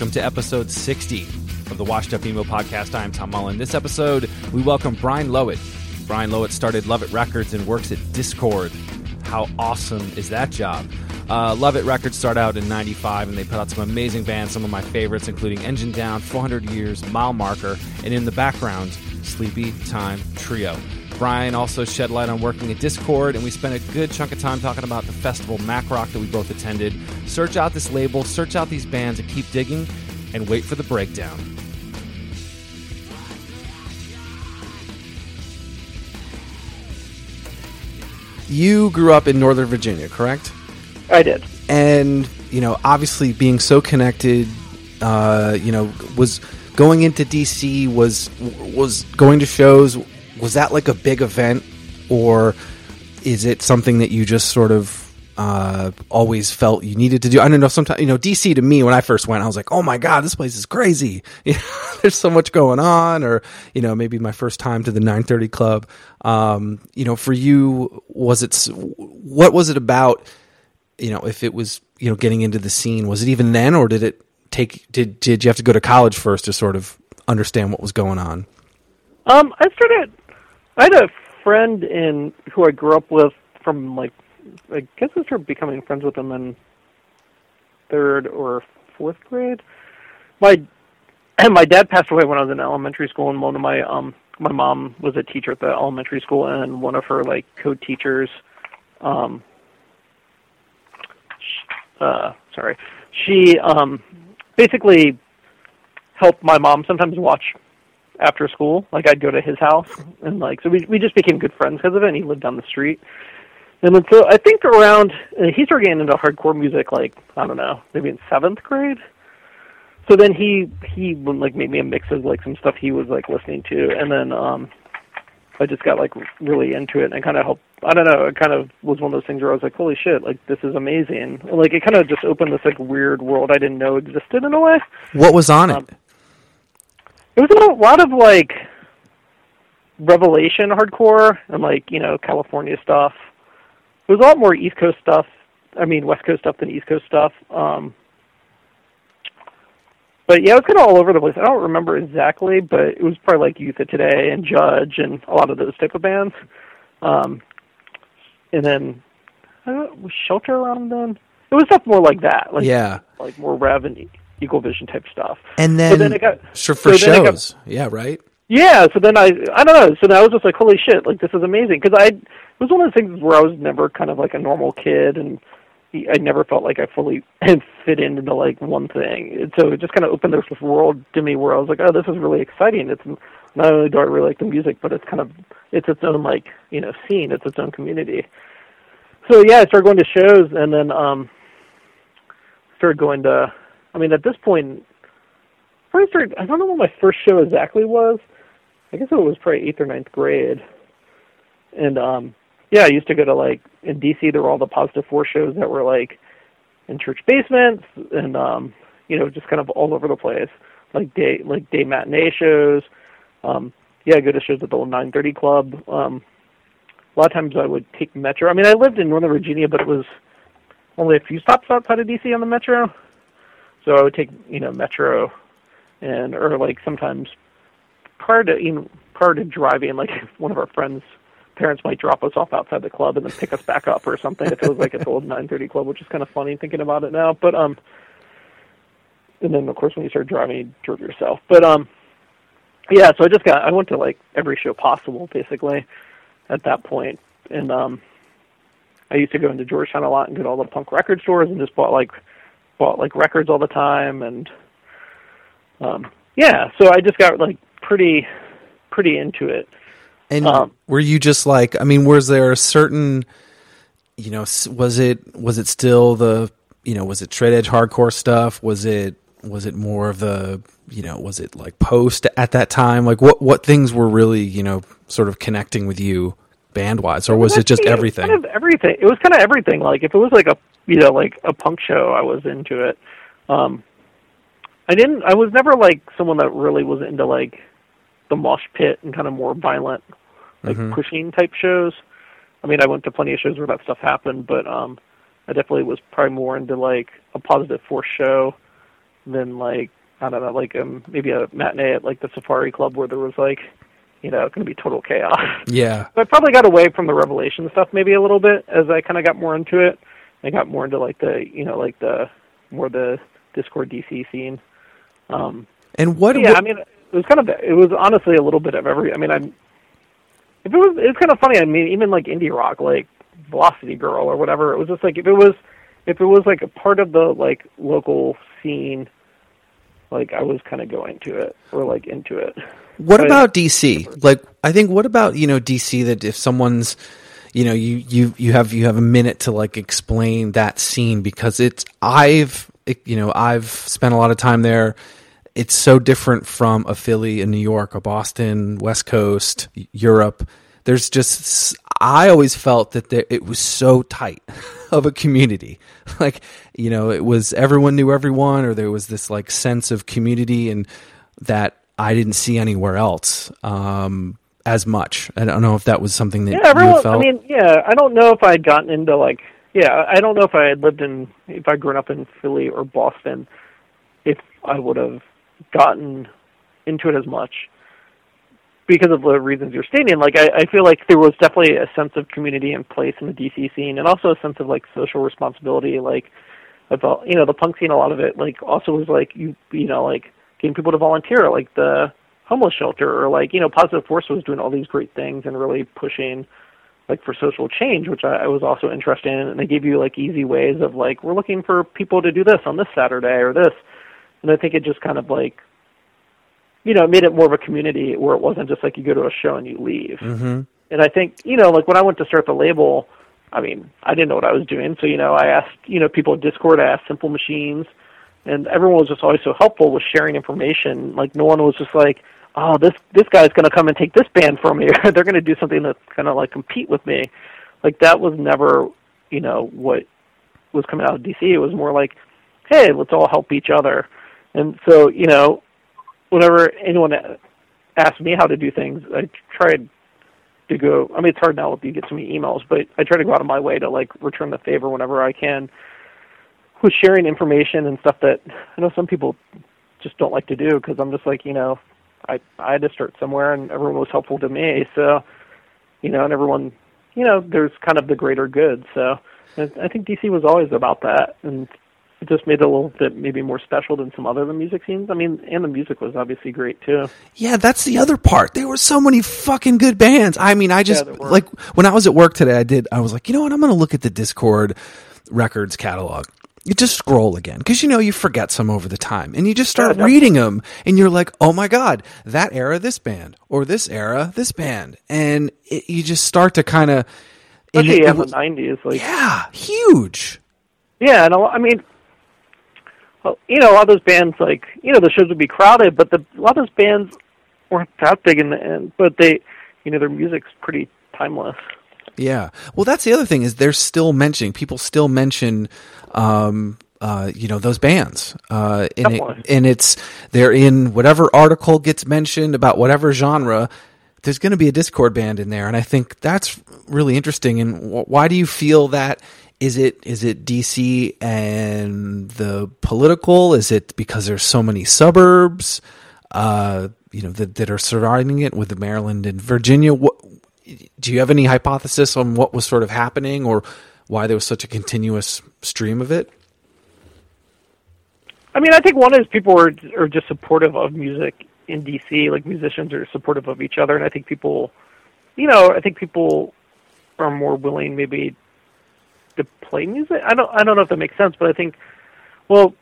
Welcome to episode 60 of the Washed Up Emo podcast. I'm Tom Mullen. This episode, we welcome Brian Lowit. Brian Lowit started Lovitt Records and works at Dischord. How awesome is that job? Uh, Lovitt Records started out in 95 and they put out some amazing bands, some of my favorites, including Engine Down, 400 Years, Milemarker, and in the background, Sleepy Time Trio. Brian also shed light on working at Dischord, and we spent a good chunk of time talking about the festival MacRock that we both attended. Search out this label, search out these bands, and keep digging, and wait for the breakdown. You grew up in Northern Virginia, correct? I did. and you know obviously being so connected uh, you know was going into dc was was going to shows was that like a big event or is it something that you just sort of uh, always felt you needed to do i don't know sometimes you know dc to me when i first went i was like oh my god this place is crazy there's so much going on or you know maybe my first time to the 930 club um, you know for you was it what was it about you know, if it was, you know, getting into the scene, was it even then or did it take did did you have to go to college first to sort of understand what was going on? Um, I started. I had a friend in who I grew up with from like, I guess I started becoming friends with him in third or fourth grade. My and my dad passed away when I was in elementary school, and one of my um my mom was a teacher at the elementary school, and one of her like co-teachers, um, uh, sorry, she um basically helped my mom sometimes watch after school. Like I'd go to his house, and like so we we just became good friends because of it. And he lived down the street, and then so I think around uh, he started getting into hardcore music like I don't know maybe in seventh grade. So then he he like made me a mix of like some stuff he was like listening to, and then um I just got like really into it and kind of helped. I don't know. It kind of was one of those things where I was like, "Holy shit! Like this is amazing!" Like it kind of just opened this like weird world I didn't know existed in a way. What was on? Um, It was a lot of like revelation hardcore and like you know California stuff. It was a lot more East Coast stuff. I mean West Coast stuff than East Coast stuff. Um, but yeah, it was kind of all over the place. I don't remember exactly, but it was probably like Youth of Today and Judge and a lot of those type of bands. Um, and then I don't know, was Shelter around then? It was stuff more like that, like yeah. like more Rev and Equal Vision type stuff. And But then, then it got sure, for so then it got- shows. yeah, right? yeah, so then I I don't know. So then I was just like, holy shit, like this is amazing because I it was one of the things where I was never kind of like a normal kid and I never felt like I fully fit into like one thing. And so it just kind of opened this world to me where I was like, oh, this is really exciting. It's not only do I really like the music, but it's kind of it's its own like you know scene. It's its own community. So yeah, I started going to shows and then um started going to. I mean, at this point, probably started. I don't know what my first show exactly was. I guess it was probably eighth or ninth grade. And um yeah, I used to go to like in DC there were all the positive four shows that were like in church basements and um you know just kind of all over the place like day like day matinee shows um yeah I go to shows at the old 930 club um a lot of times I would take metro I mean I lived in Northern Virginia but it was only a few stops outside of DC on the metro so I would take you know metro and or like sometimes prior to even prior to driving like one of our friends parents might drop us off outside the club and then pick us back up or something if it was like the old 930 club, which is kind of funny thinking about it now. But um, and then of course when you start driving, you drove yourself. But um, yeah. So I just got I went to like every show possible basically at that point, and um, I used to go into Georgetown a lot and go to all the punk record stores and just bought like bought like records all the time and um, yeah. So I just got like pretty pretty into it. And Um, were you just like? I mean, was there a certain, you know, was it was it still the, you know, was it straight edge hardcore stuff? Was it was it more of the, you know, was it like post at that time? Like what what things were really, you know, sort of connecting with you band wise, or was it just everything? Kind of everything. It was kind of everything. Like if it was like a you know like a punk show, I was into it. Um, I didn't. I was never like someone that really was into like the mosh pit and kind of more violent, like Mm-hmm. pushing type shows. I mean, I went to plenty of shows where that stuff happened, but um, I definitely was probably more into like a positive force show than like I don't know, like um maybe a matinee at like the Safari Club where there was like you know going to be total chaos. yeah, I probably got away from the Revelation stuff maybe a little bit as I kind of got more into it. I got more into like the you know like the more the Dischord DC scene. Um, and what? yeah, what- I mean it was kind of it was honestly a little bit of every. I mean I'm if it was it's kind of funny. I mean even like indie rock like Velocity Girl or whatever. It was just like if it was if it was like a part of the like local scene. Like I was kind of going to it or like into it. What But- about DC? Like, I think what about you know DC that if someone's, you know, you you you have you have a minute to like explain that scene because it's I've it, you know I've spent a lot of time there. It's so different from a Philly, a New York, a Boston, West Coast, Europe. There's just I always felt that there, it was so tight of a community. Like you know, it was everyone knew everyone, or there was this like sense of community and that I didn't see anywhere else um, as much. I don't know if that was something that Yeah, you everyone. felt. I mean, yeah, I don't know if I had gotten into like, yeah, I don't know if I had lived in, if I'd grown up in Philly or Boston, if I would have gotten into it as much because of the reasons you're stating. Like, I, I feel like there was definitely a sense of community and place in the DC scene, and also a sense of like social responsibility. Like, I felt, you know, the punk scene, a lot of it, like, also was like you, you know, like getting people to volunteer, like the homeless shelter, or like, you know, Positive Force was doing all these great things and really pushing like for social change, which I, I was also interested in. And they gave you like easy ways of like, we're looking for people to do this on this Saturday or this. And I think it just kind of like, you know, it made it more of a community where it wasn't just like you go to a show and you leave. Mhm. And I think, you know, like when I went to start the label, I mean, I didn't know what I was doing. So, you know, I asked, you know, people at Dischord, I asked Simple Machines, and everyone was just always so helpful with sharing information. Like no one was just like, oh, this this guy's going to come and take this band from me. They're going to do something that's going to like compete with me. Like that was never, you know, what was coming out of DC. It was more like, hey, let's all help each other. And so, you know, whenever anyone asked me how to do things, I tried to go. I mean, it's hard now if you get so many emails, but I try to go out of my way to like return the favor whenever I can with sharing information and stuff that I know some people just don't like to do because I'm just like, you know, I I had to start somewhere and everyone was helpful to me, so you know, and everyone, you know, there's kind of the greater good. So I think DC was always about that, and it just made it a little bit maybe more special than some other the music scenes. I mean, and the music was obviously great too. Yeah, that's the other part. There were so many fucking good bands. I mean, I just were. like when I was at work today. I did. I was like, you know what? I'm going to look at the Dischord records catalog. You just scroll again because you know you forget some over the time, and you just start Yeah, reading them, and you're like, oh my god, that era, this band, or this era, this band, and it, you just start to kind of. Especially in the '90s, like yeah, huge. Yeah, and a lot, I mean, well, you know, a lot of those bands, like, you know, the shows would be crowded, but the, a lot of those bands weren't that big in the end, but they, you know, their music's pretty timeless. Yeah. Well, that's the other thing is they're still mentioning people still mention, um, uh, you know those bands, uh, and, it, and it's they're in whatever article gets mentioned about whatever genre. There's going to be a Dischord band in there, and I think that's really interesting. And wh- why do you feel that? Is it is it DC and the political? Is it because there's so many suburbs, uh, you know, that, that are surrounding it with the Maryland and Virginia? What do you have any hypothesis on what was sort of happening, or why there was such a continuous stream of it? I mean, I think one is people are are just supportive of music in DC. Like musicians are supportive of each other, and I think people, you know, I think people are more willing maybe to play music. I don't I don't know if that makes sense, but I think, well,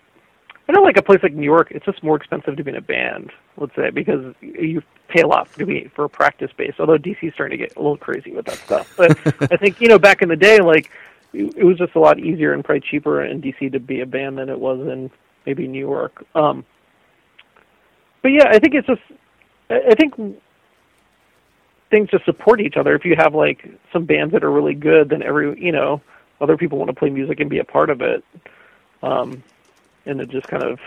I know like a place like New York, it's just more expensive to be in a band. Let's say because you pay a lot to be for a practice base. Although DC's starting to get a little crazy with that stuff, but I think you know back in the day, like it was just a lot easier and probably cheaper in DC to be a band than it was in maybe New York. Um, but yeah, I think it's just I I think things just support each other. If you have like some bands that are really good, then every you know other people want to play music and be a part of it, um, and it just kind of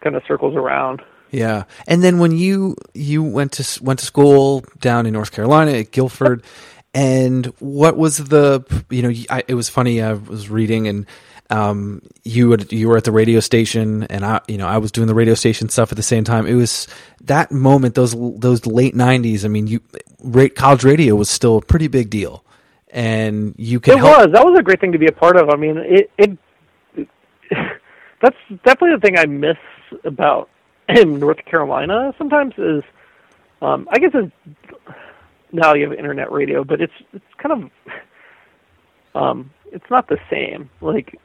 kind of circles around. Yeah, and then when you you went to went to school down in North Carolina at Guilford, and what was the you know I, it was funny I was reading and um you would you were at the radio station and I you know I was doing the radio station stuff at the same time. It was that moment those those late nineties. I mean, you ra- college radio was still a pretty big deal, and you could It help. was that was a great thing to be a part of. I mean, it it that's definitely the thing I miss about in North Carolina. Sometimes is um, I guess it's, now you have internet radio, but it's it's kind of um, it's not the same. Like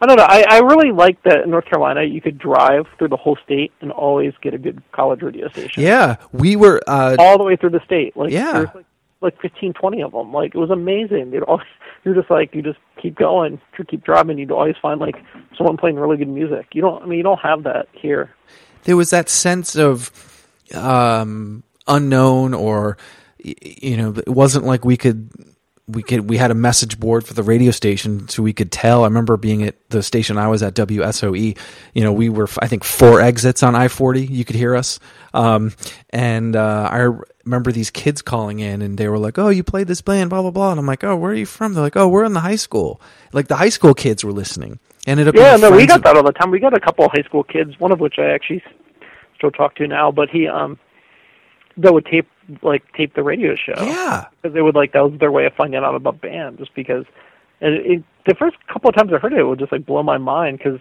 I don't know. I, I really like that in North Carolina you could drive through the whole state and always get a good college radio station. Yeah, we were. Uh, all the way through the state. Like Yeah. like like fifteen, twenty of them. Like it was amazing. Always, you're just like you just keep going, you keep driving. You'd always find like someone playing really good music. You don't. I mean, you don't have that here. there was that sense of um, unknown or you know it wasn't like we could we could we had a message board for the radio station so we could tell i remember being at the station i was at wsoe you know we were i think four exits on i-40 you could hear us um, and uh, i remember these kids calling in and they were like oh you played this band blah blah blah and i'm like oh where are you from they're like oh we're in the high school like the high school kids were listening ended up Yeah, no, we got that all the time. We got a couple of high school kids, one of which I actually still talk to now. But he um that would tape like tape the radio show. yeah because they would like that was their way of finding out about bands just because and it, it, the first couple of times I heard it, it would just like blow my mind because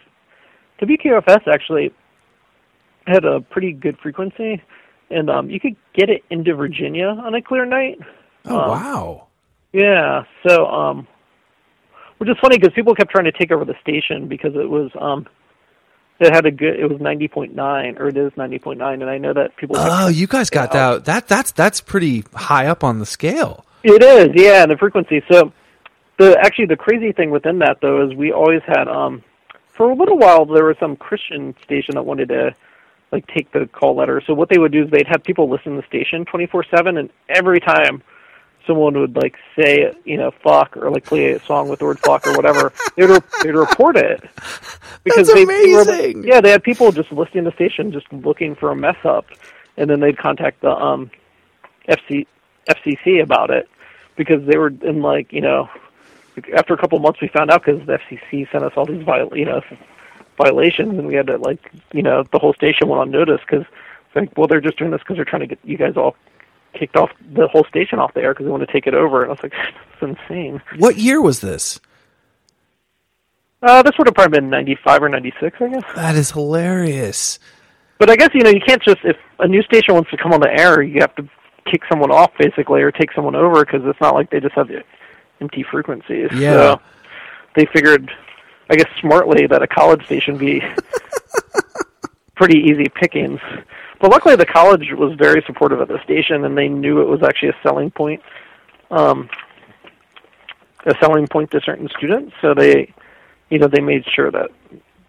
WQFS actually had a pretty good frequency and um you could get it into Virginia on a clear night. oh Um, wow Yeah, so um which is funny because people kept trying to take over the station because it was um it had a good it was 90.9 or it is 90.9 and I know that people Oh, you guys got that. That that's that's pretty high up on the scale. It is, yeah, and the frequency. So the actually the crazy thing within that though is we always had um for a little while there was some Christian station that wanted to like take the call letter. So what they would do is they'd have people listen to the station twenty four seven and every time someone would like say you know fuck or like play a song with the word fuck or whatever they would re- they'd report it because That's they they were- amazing. yeah they had people just listening to the station just looking for a mess up and then they'd contact the um FC, FCC about it because they were in like you know after a couple of months we found out because the FCC sent us all these viol- you know violations and we had to like you know the whole station went on notice because like well they're just doing this because they're trying to get you guys all kicked off the whole station off the air because they want to take it over and I was like it's insane. What year was this? Uh, this would have probably been ninety five or ninety six I guess. That is hilarious. But I guess you know you can't just if a new station wants to come on the air, you have to kick someone off basically or take someone over because it's not like they just have the empty frequencies. Yeah. So they figured, I guess smartly, that a college station be pretty easy pickings. But luckily, the college was very supportive of the station, and they knew it was actually a selling point, um, a selling point to certain students. So they, you know, they made sure that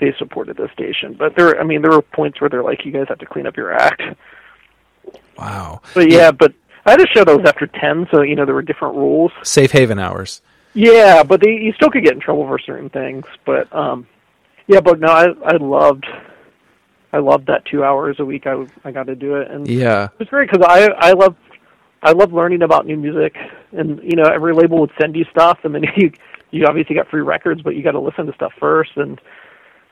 they supported the station. But there, I mean, there were points where they're like, "You guys have to clean up your act." Wow. But yeah, but I had a show that was after ten, so you know there were different rules. Safe haven hours. Yeah, but they, you still could get in trouble for certain things. But um, yeah, but no, I I loved I loved that two hours a week. I I got to do it, and Yeah. it was great because I I love I love learning about new music, and you know every label would send you stuff, and then you you obviously got free records, but you got to listen to stuff first, and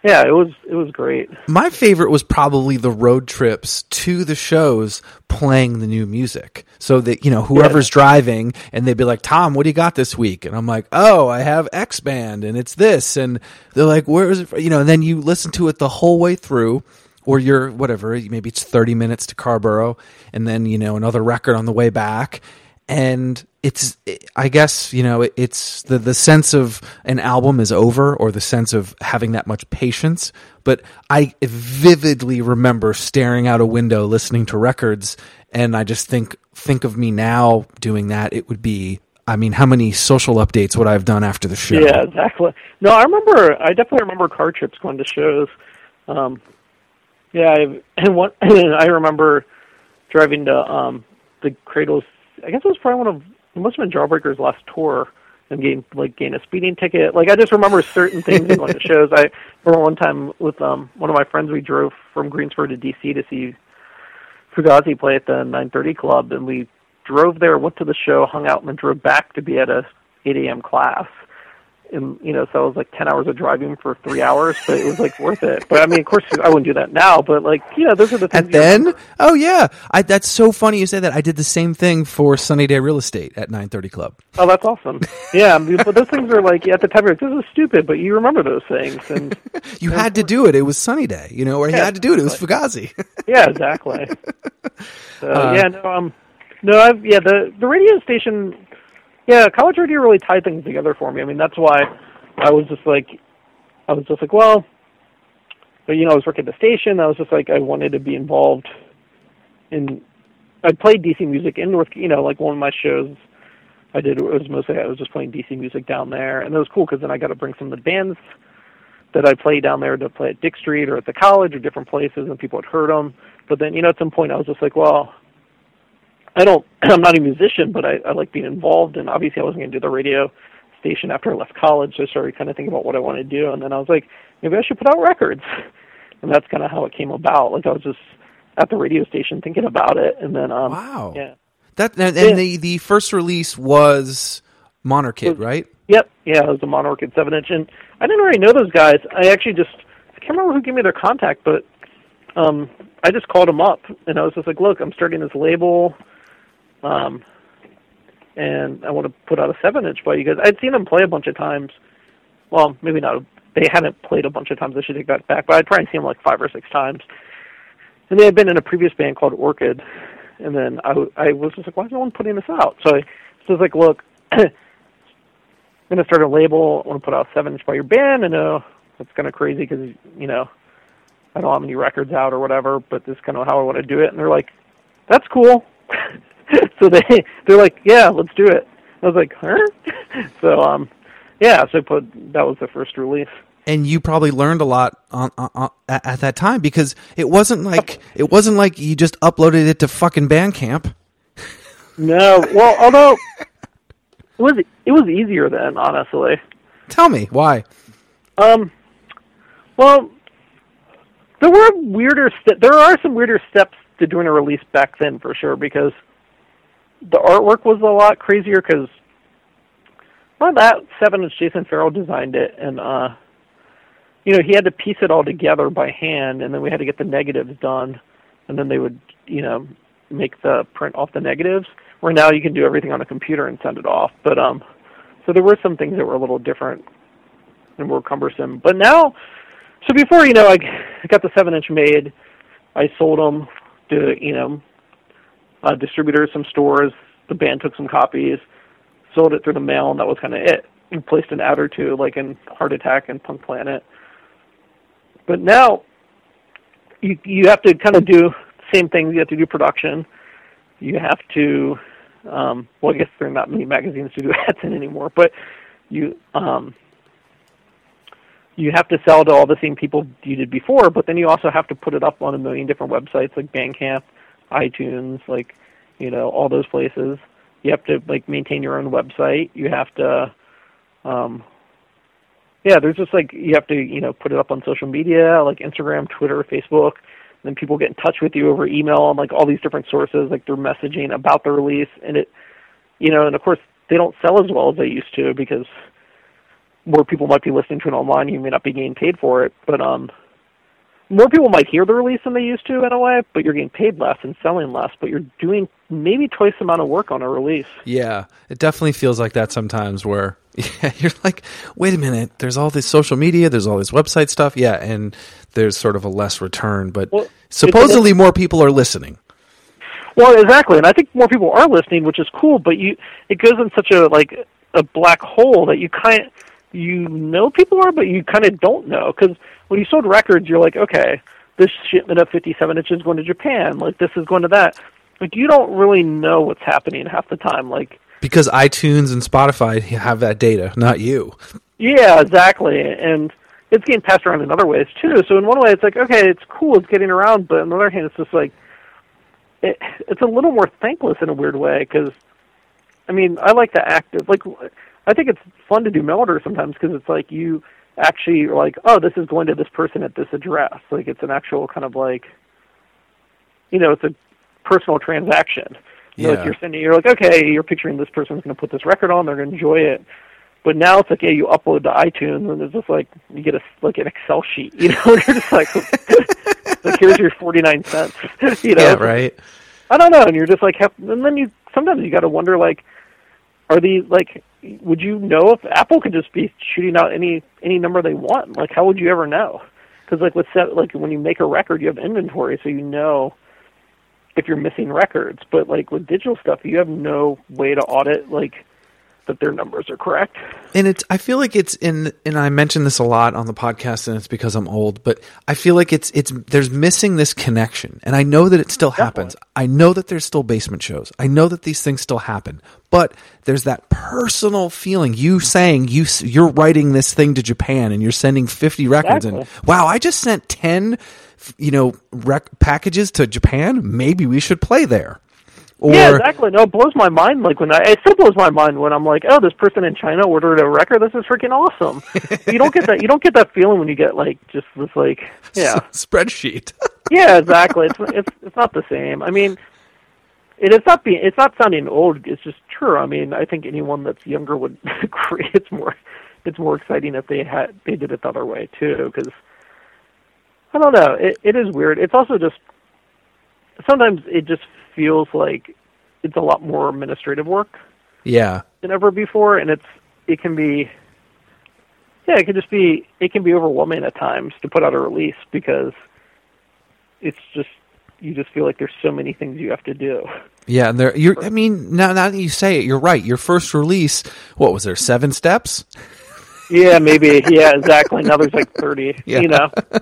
yeah, it was it was great. My favorite was probably the road trips to the shows playing the new music. So that, you know, whoever's driving and they'd be like, Tom, what do you got this week? And I'm like, oh, I have X Band and it's this. And they're like, where is it? from?" You know, and then you listen to it the whole way through or you're whatever, maybe it's 30 minutes to Carrboro and then, you know, another record on the way back. And it's, I guess, you know, it- it's the, the sense of an album is over or the sense of having that much patience. But I vividly remember staring out a window listening to records. And I just think, think of me now doing that. It would be, I mean, how many social updates would I have done after the show? Yeah, exactly. No, I remember. I definitely remember car trips going to shows. Um, yeah, I, and what I remember driving to um, the Cradles. I guess it was probably one of it must have been Jawbreaker's last tour and getting like getting a speeding ticket. Like I just remember certain things and going to shows. I remember one time with um one of my friends we drove from Greensboro to DC to see Fugazi play at the 930 Club, and we drove there, went to the show, hung out, and then drove back to be at a 8 a.m. class. And you know, so it was like 10 hours of driving for three hours, but it was like worth it. But I mean, of course, I wouldn't do that now. But like, you know, those are the things. And then, oh yeah, I, that's so funny you say that. I did the same thing for Sunny Day Real Estate at 930 Club. oh, that's awesome. Yeah, but those things are like at the time, you're like, this is stupid, but you remember those things, and You had to do it. It was Sunny Day, you know, or you had to do it. It was Fugazi. yeah, exactly. So Uh, yeah, no, um, no, I've yeah the the radio station, yeah, college radio really tied things together for me. I mean, that's why I was just like, I was just like, well, but you know, I was working at the station. I was just like, I wanted to be involved in. I played DC music in North, you know, like one of my shows I did it was mostly I was just playing DC music down there, and it was cool because then I got to bring some of the bands that I played down there to play at Dick Street or at the college or different places, and people had heard them. But then, you know, at some point, I was just like, well, I don't, I'm not a musician, but I, I like being involved, and obviously, I wasn't going to do the radio station after I left college. So I started kind of thinking about what I want to do, and then I was like, maybe I should put out records, and that's kind of how it came about. Like I was just at the radio station thinking about it, and then, um, Wow. yeah. That and, and Yeah. the the first release was Monarchid, right? Yep, yeah, it was the Monarch at seven inch, and I didn't already know those guys. I actually just I can't remember who gave me their contact, but um, I just called them up, and I was just like, "Look, I'm starting this label, um, and I want to put out a seven inch by you guys." I'd seen them play a bunch of times. Well, maybe not. They hadn't played a bunch of times. I should take that back, but I'd probably seen them like five or six times. And they had been in a previous band called Orchid, and then I, I was just like, "Why is no one putting this out?" So I was like, "Look." I'm going to start a label. I want to put out seven inch by your band. I know that's kind of crazy because you know I don't have any records out or whatever, but this is kind of how I want to do it. And they're like, "That's cool." so they they're like, "Yeah, let's do it." I was like, "Huh?" so um, yeah. So put that was the first release. And you probably learned a lot on, on, on at, at that time because it wasn't like it wasn't like you just uploaded it to fucking Bandcamp. No, well, although it was it was easier then, honestly. Tell me why. Um, well, there were weirder. St- there are some weirder steps to doing a release back then, for sure, because the artwork was a lot crazier. Because well, that seven inch Jason Farrell designed it, and uh, you know he had to piece it all together by hand, and then we had to get the negatives done, and then they would, you know, make the print off the negatives. Where now you can do everything on a computer and send it off. But um, so there were some things that were a little different and more cumbersome. But now, so before you know, I, got the seven inch made. I sold them to you know uh, distributors, some stores. The band took some copies, sold it through the mail, and that was kind of it. We placed an ad or two, like in Heart Attack and Punk Planet. But now, you you have to kind of do same thing. You have to do production. You have to, um, well, I guess there are not many magazines to do ads in anymore, but you um, you have to sell to all the same people you did before, but then you also have to put it up on a million different websites like Bandcamp, iTunes, like you know all those places. You have to like maintain your own website. You have to Um, yeah, there's just like you have to you know put it up on social media like Instagram, Twitter, Facebook. Then people get in touch with you over email and like all these different sources, like they're messaging about the release, and it, you know, and of course they don't sell as well as they used to because more people might be listening to it online. You may not be getting paid for it, but um, more people might hear the release than they used to in a way. But you're getting paid less and selling less, but you're doing maybe twice the amount of work on a release. Yeah, it definitely feels like that sometimes where yeah, you're like, wait a minute, there's all this social media, there's all this website stuff. Yeah, and there's sort of a less return, but Well, supposedly more people are listening. Well, exactly, and I think more people are listening, which is cool. But you, it goes in such a like a black hole that you kind you know people are, but you kind of don't know because when you sold records, you're like, okay, this shipment of 57 inches is going to Japan, like this is going to that. Like you don't really know what's happening half the time. Like, Because iTunes and Spotify have that data, not you. yeah, exactly, and it's getting passed around in other ways too. So in one way, it's like, okay, it's cool, it's getting around, but on the other hand, it's just like it, it's a little more thankless in a weird way because I mean I like the active like I think it's fun to do mail order sometimes because it's like you actually like oh this is going to this person at this address. Like it's an actual kind of like you know it's a personal transaction. Yeah. like you're sending you're like okay you're picturing this person's going to put this record on they're going to enjoy it. But now it's like yeah you upload to iTunes and it's just like you get a like an Excel sheet you know? You're just like like here's your 49 cents you know? Yeah, right. I don't know, and you're just like, and then you sometimes you got to wonder like, are these like, would you know if Apple could just be shooting out any any number they want? Like, how would you ever know? Because like with set, like when you make a record, you have inventory, so you know if you're missing records. But like with digital stuff, you have no way to audit like that their numbers are correct. and it's i feel like it's in and i mention this a lot on the podcast and it's because i'm old but i feel like it's it's there's missing this connection. And i know that it still happens. I know that there's still basement shows. I know that these things still happen. But there's that personal feeling. You saying you you're writing this thing to japan and you're sending 50 records and wow i just sent 10 you know rec- packages to japan? Maybe we should play there or yeah, exactly. No, it blows my mind. Like when I, it still blows my mind when I'm like, oh, this person in China ordered a record. This is freaking awesome. you don't get that. You don't get that feeling when you get like just this like, yeah, spreadsheet yeah, exactly. It's it's it's not the same. I mean, it, it is not being. It's not sounding old. It's just true. I mean, I think anyone that's younger would agree. It's more, it's more exciting if they had they did it the other way too. Because I don't know. It it is weird. It's also just sometimes it just feels like it's a lot more administrative work yeah than ever before, and it's it can be yeah, it can just be it can be overwhelming at times to put out a release because it's just you just feel like there's so many things you have to do. Yeah, and there. You're. I mean, now now that you say it, you're right. Your first release, what was there? Seven steps. Yeah, maybe. Yeah, exactly. Now there's like thirty. Yeah. You know.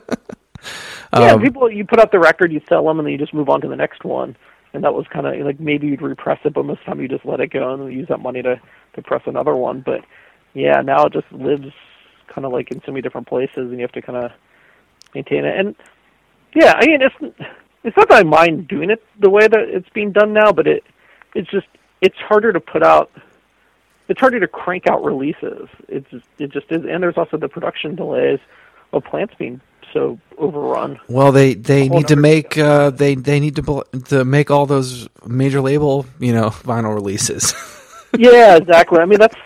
yeah, Um, people. You put out the record, you sell them, and then you just move on to the next one. And that was kind of like maybe you'd repress it, but most of the time you just let it go and use that money to to press another one. But yeah, now it just lives kind of like in so many different places, and you have to kind of maintain it. And yeah, I mean it's it's not that I mind doing it the way that it's being done now, but it it's just it's harder to put out it's harder to crank out releases. It's it just is, and there's also the production delays of plants being so overrun. Well, they they need to make uh, they they need to bl- to make all those major label you know vinyl releases. yeah, exactly. I mean that's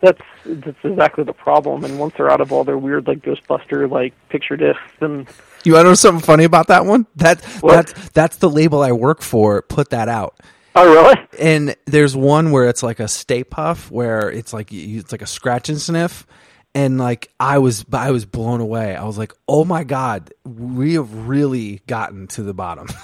that's that's exactly the problem. And once they're out of all their weird like Ghostbuster like picture discs, and you want to know something funny about that one? That What? that's that's the label I work for. Put that out. oh really? And there's one where it's like a Stay Puft, where it's like you- it's like a scratch and sniff, and like I was I was blown away. I was like, oh my god, we have really gotten to the bottom.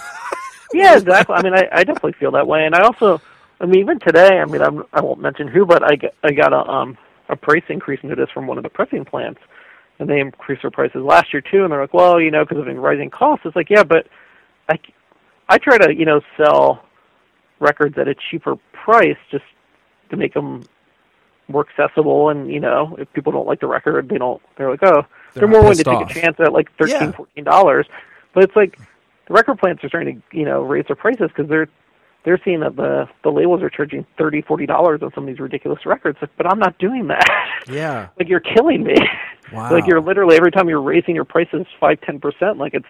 Yeah, exactly. I mean, I, I definitely feel that way, and I also, I mean, even today, I mean, I'm, I won't mention who, but I I got a um a price increase notice from one of the pressing plants, and they increased their prices last year too, and they're like, well, you know, because of rising costs. It's like, yeah, but I, I try to, you know, sell records at a cheaper price just to make them more accessible, and you know, if people don't like the record, they don't. They're like, oh, They're they're, more willing to pissed take off. a chance at like thirteen, Yeah. fourteen dollars, but it's like the record plants are starting to you know raise their prices because they're they're seeing that the the labels are charging thirty, forty dollars on some of these ridiculous records. Like, but I'm not doing that. Yeah. like you're killing me. Wow. like you're literally every time you're raising your prices five, ten percent. Like it's,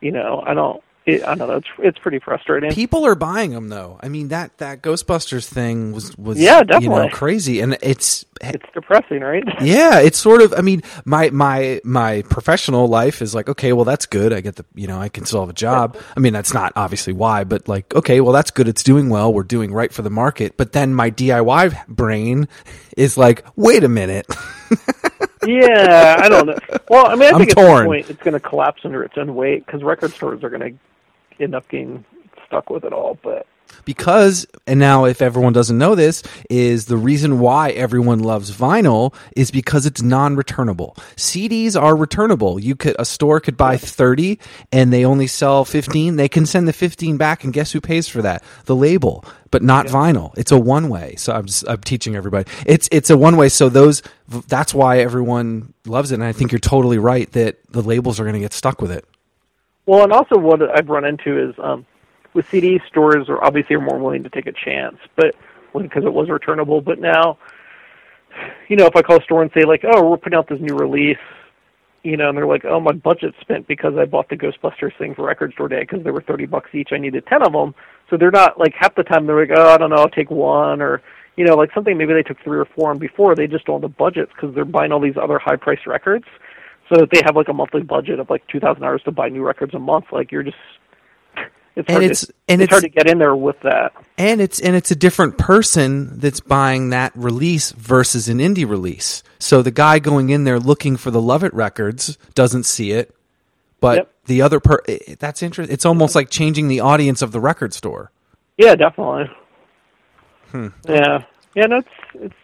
you know, I don't. It, I don't know. It's it's pretty frustrating. People are buying them though. I mean that that Ghostbusters thing was was Yeah, you know definitely. crazy, and it's It's depressing, right? yeah, it's sort of. I mean, my my my professional life is like okay, well that's good. I get the you know I can still have a job. I mean that's not obviously why, but like okay, well that's good. It's doing well. We're doing right for the market. But then my DIY brain is like, wait a minute. yeah, I don't know. Well, I mean, I I'm think at torn. some point it's going to collapse under its own weight because record stores are going to end up getting stuck with it all. But because and now if everyone doesn't know this is the reason why everyone loves vinyl is because it's non-returnable. Cds are returnable. You could a store could buy 30 and they only sell 15 they can send the 15 back and guess who pays for that? The label but not vinyl. It's a one way so i'm just, i'm teaching everybody. It's it's a one way so those that's why everyone loves it. And i think you're totally right that the labels are going to get stuck with it well, and also what I've run into is um, with CD stores are obviously are more willing to take a chance, but because it was returnable. But now, you know, if I call a store and say like, "Oh, we're putting out this new release," you know, and they're like, "Oh, my budget's spent because I bought the Ghostbusters thing for Record Store Day because they were thirty bucks each. I needed ten of them." So they're not like half the time they're like, "Oh, I don't know, I'll take one," or you know, like something maybe they took three or four on before. They just don't have the budgets because they're buying all these other high priced records. So if they have like a monthly budget of like two thousand dollars to buy new records a month, like you're just it's And hard it's- to, and it's hard to get in there with that. and it's and it's a different person that's buying that release versus an indie release. So the guy going in there looking for the Lovitt records doesn't see it, but Yep. the other per that's interesting. It's almost like changing the audience of the record store. Yeah, definitely. Hmm. Yeah, yeah, no, it's it's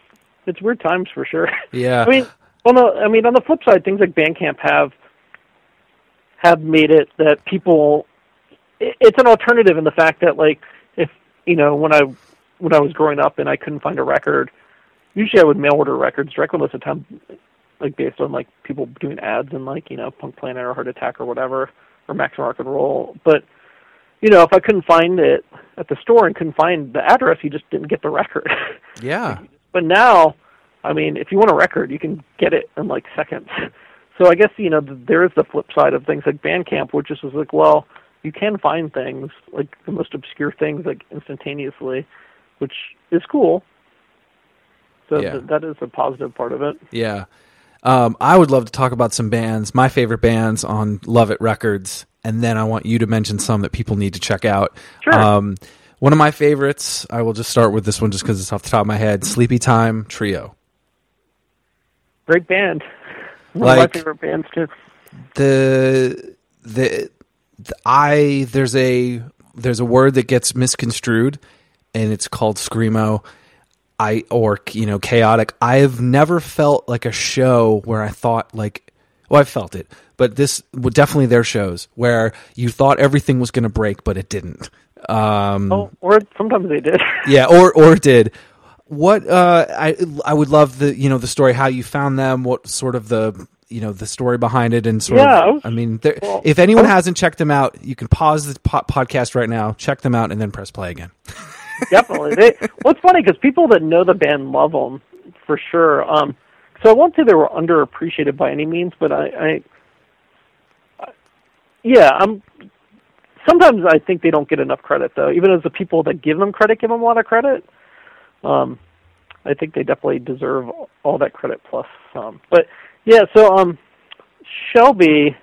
it's weird times for sure. Yeah. I mean, well, no, I mean on the flip side, things like Bandcamp have have made it that people. It's an alternative in the fact that, like, if you know, when I when I was growing up and I couldn't find a record, usually I would mail order records directly most of the time, like based on like people doing ads and like you know Punk Planet or Heart Attack or whatever or Max Rock and Roll. But you know, if I couldn't find it at the store and couldn't find the address, you just didn't get the record. Yeah. but now, I mean, if you want a record, you can get it in like seconds. So I guess you know th- there is the flip side of things like Bandcamp, which is just like, well, you can find things like the most obscure things like instantaneously, which is cool. So Yeah. th- that is a positive part of it. Yeah. Um, I would love to talk about some bands, my favorite bands on Lovitt Records, and then I want you to mention some that people need to check out. Sure. Um, one of my favorites, I will just start with this one just because it's off the top of my head Sleepytime Trio. Great band. One Like- of my favorite bands too. the the, the I there's a there's a word that gets misconstrued and it's called screamo I or you know chaotic I've never felt like a show where I thought like well I felt it but this would definitely their shows where you thought everything was going to break but it didn't um Oh, or sometimes they did. yeah or or it did what uh i i would love the you know the story how you found them what sort of the you know the story behind it and sort Yeah, I of i mean well, if anyone hasn't checked them out you can pause the po- podcast right now check them out and then press play again Definitely. They, well, it's funny because people that know the band love them for sure. Um, so I won't say they were underappreciated by any means, but I, I, I yeah, I'm. Sometimes I think they don't get enough credit though. Even as the people that give them credit give them a lot of credit. Um, I think they definitely deserve all that credit plus some. But yeah, so um, Shelby,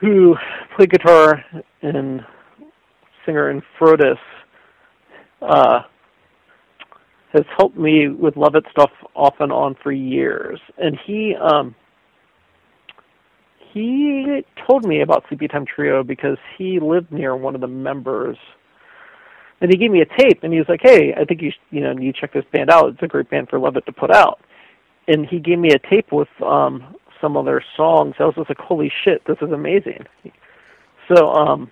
who played guitar and singer in Frodus, uh, has helped me with Lovitt stuff off and on for years, and he um, he told me about Sleepytime Trio because he lived near one of the members, and he gave me a tape, and he was like, "Hey, I think you sh- you know you check this band out. It's a great band for Lovitt to put out." And he gave me a tape with um, some of their songs. I was just like, "Holy shit, this is amazing!" So um,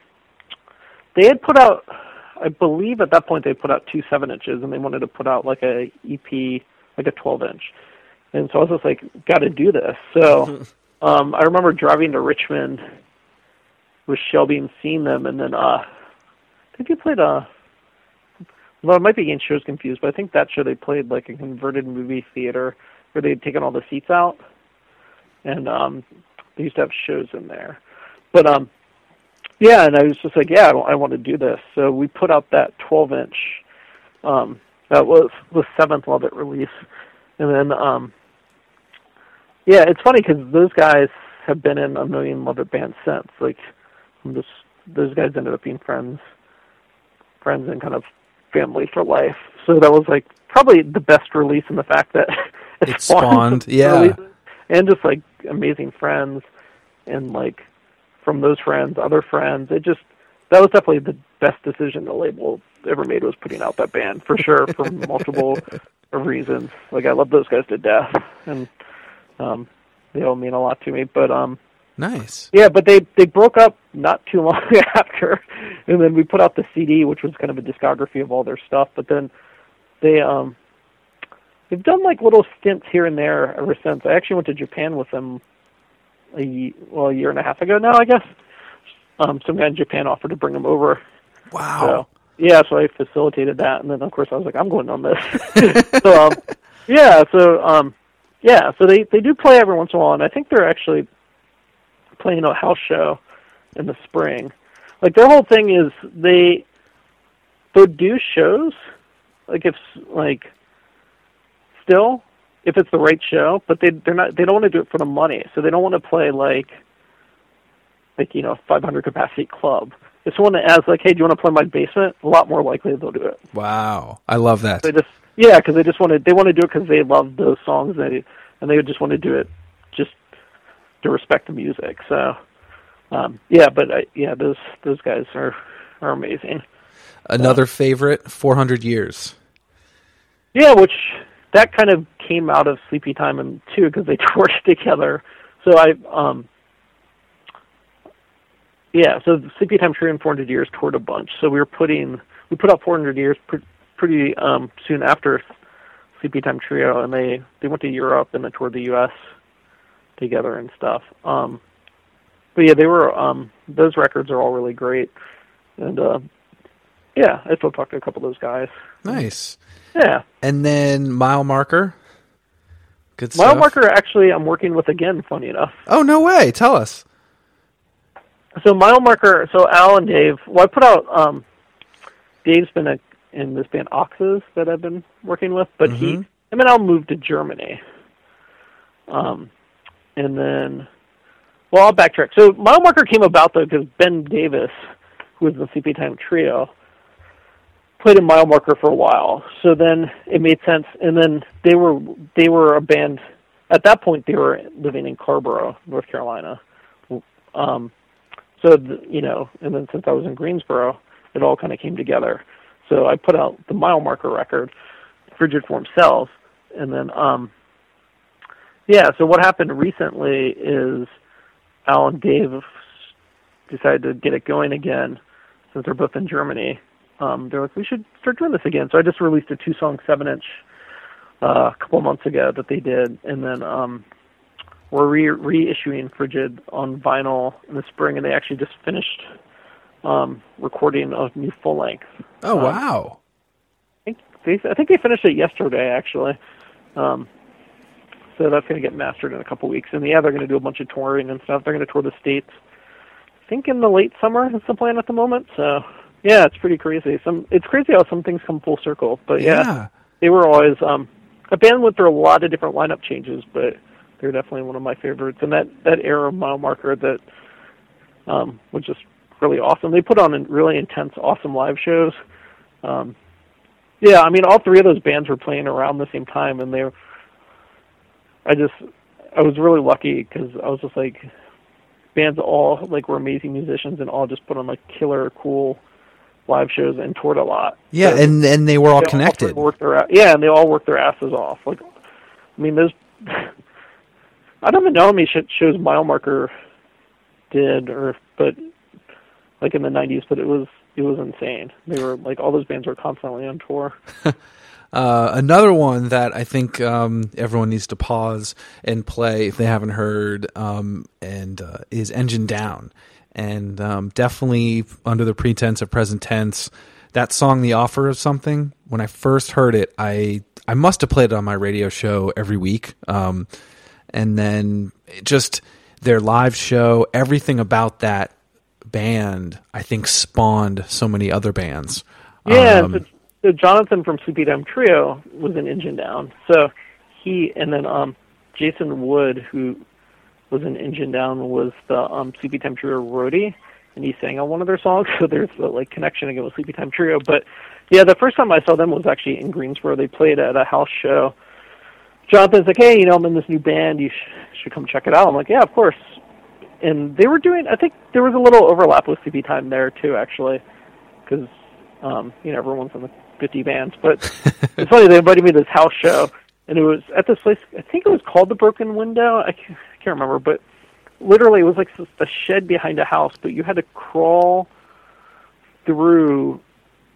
they had put out I believe at that point they put out two seven inches and they wanted to put out like a EP like a twelve inch. And so I was just like, Gotta do this. So um I remember driving to Richmond with Shelby and seeing them and then uh I think he played uh well, it might be getting shows confused, but I think that show they played like a converted movie theater where they'd taken all the seats out, and um, they used to have shows in there. But um, yeah, and I was just like, yeah, I, I want to do this. So we put out that 12 inch. Um, that was the seventh Lovitt release, and then um, yeah, it's funny because those guys have been in a million Lovitt bands since. Like, I'm just those guys ended up being friends, friends and kind of family for life. So that was like probably the best release in the fact that it, It spawned, some yeah. releases, and just like amazing friends, and like from those friends, other friends. It just that was definitely the best decision the label ever made was putting out that band for sure for multiple reasons. Like I love those guys to death, and um, they all mean a lot to me. But um, Nice. yeah, but they they broke up not too long after, and then we put out the CD, which was kind of a discography of all their stuff. But then they um they've done like little stints here and there ever since. I actually went to Japan with them a ye- well a year and a half ago now, I guess. Um, some guy in Japan offered to bring them over. Wow. So yeah, so I facilitated that, and then of course I was like, I'm going on this. so um, yeah, so um, yeah, so they they do play every once in a while, and I think they're actually playing a house show in the spring. Like their whole thing is they they'll do shows, like if like still if it's the right show, but they they're not they don't want to do it for the money, so they don't want to play like like you know 500 capacity club. If someone asks like, hey, do you want to play my basement? A lot more likely they'll do it. Wow. I love that. They just yeah, because they just want to they want to do it because they love those songs and they and they just want to do it to respect the music. So um, yeah, but I, yeah, those those guys are are amazing. Another favorite, 400 years. Yeah, which that kind of came out of Sleepytime and too because they toured together. So I um yeah, so Sleepytime Trio and 400 Years toured a bunch. So we were putting we put out 400 Years pr- pretty um soon after Sleepytime Trio, and they they went to Europe and then toured the U.S. together and stuff. Um, but yeah, they were um those records are all really great, and uh, yeah, I still talk to a couple of those guys. Nice. Yeah, And then Milemarker. Good Mile stuff. Marker actually I'm working with again. Funny enough. Oh, no way. Tell us. So Milemarker. So Al and Dave. Well, I put out. Um, Dave's been a, in this band Oxes that I've been working with, but he him and Al moved to Germany. Um, and then, well, I'll backtrack. So Milemarker came about though because Ben Davis, who was in the Sleepytime Trio, played in Milemarker for a while. So then it made sense. And then they were they were a band. At that point, they were living in Carrboro, North Carolina. Um, so the, you know, and then since I was in Greensboro, it all kind of came together. So I put out the mile marker record, Frigid Forms Sell, and then um, yeah. So what happened recently is Al and Dave decided to get it going again, since they're both in Germany. Um, they're like, we should start doing this again. So I just released a two-song seven-inch uh, a couple months ago that they did, and then um, we're re- reissuing Frigid on vinyl in the spring, and they actually just finished um, recording a new full length. Oh, Um, wow. I think they, I think they finished it yesterday, actually. Um, so that's going to get mastered in a couple weeks, and yeah, they're going to do a bunch of touring and stuff. They're going to tour the states. I think in the late summer is the plan at the moment. So yeah, it's pretty crazy. Some it's crazy how some things come full circle. But yeah, Yeah. they were always um, a band went through a lot of different lineup changes, but they're definitely one of my favorites. And that that era of Milemarker that um, was just really awesome. They put on really intense, awesome live shows. Um, yeah, I mean, all three of those bands were playing around the same time, and they. were I just, I was really lucky because I was just like, bands all like were amazing musicians and all just put on like killer, cool live shows and toured a lot. Yeah, So- and and they were all they connected. worked their yeah, and they all worked their asses off. Like, I mean, those. I don't even know how many sh- shows Milemarker did, or but like in the '90s, but it was it was insane. They were like all those bands were constantly on tour. Uh, another one that I think um, everyone needs to pause and play if they haven't heard, um, and uh, is Engine Down, and um, definitely under the pretense of present tense, that song, "The Offer of Something." When I first heard it, I I must have played it on my radio show every week, um, and then it just their live show, everything about that band, I think spawned so many other bands. Yeah, Um, so, so Jonathan from Sleepytime Trio was in Engine Down. So he and then um Jason Wood, who was in Engine Down, was the um Sleepytime Trio roadie, and he sang on one of their songs. So there's the like connection again with Sleepytime Trio. But yeah, the first time I saw them was actually in Greensboro. They played at a house show. Jonathan's like, hey, you know, I'm in this new band. You sh- should come check it out. I'm like, yeah, of course. And they were doing. I think there was a little overlap with Sleepytime there too, actually, because um, you know everyone's in the 50 bands. But it's funny they invited me to this house show, and it was at this place. I think it was called the Broken Window. I can't, I can't remember, but literally it was like a shed behind a house, but you had to crawl through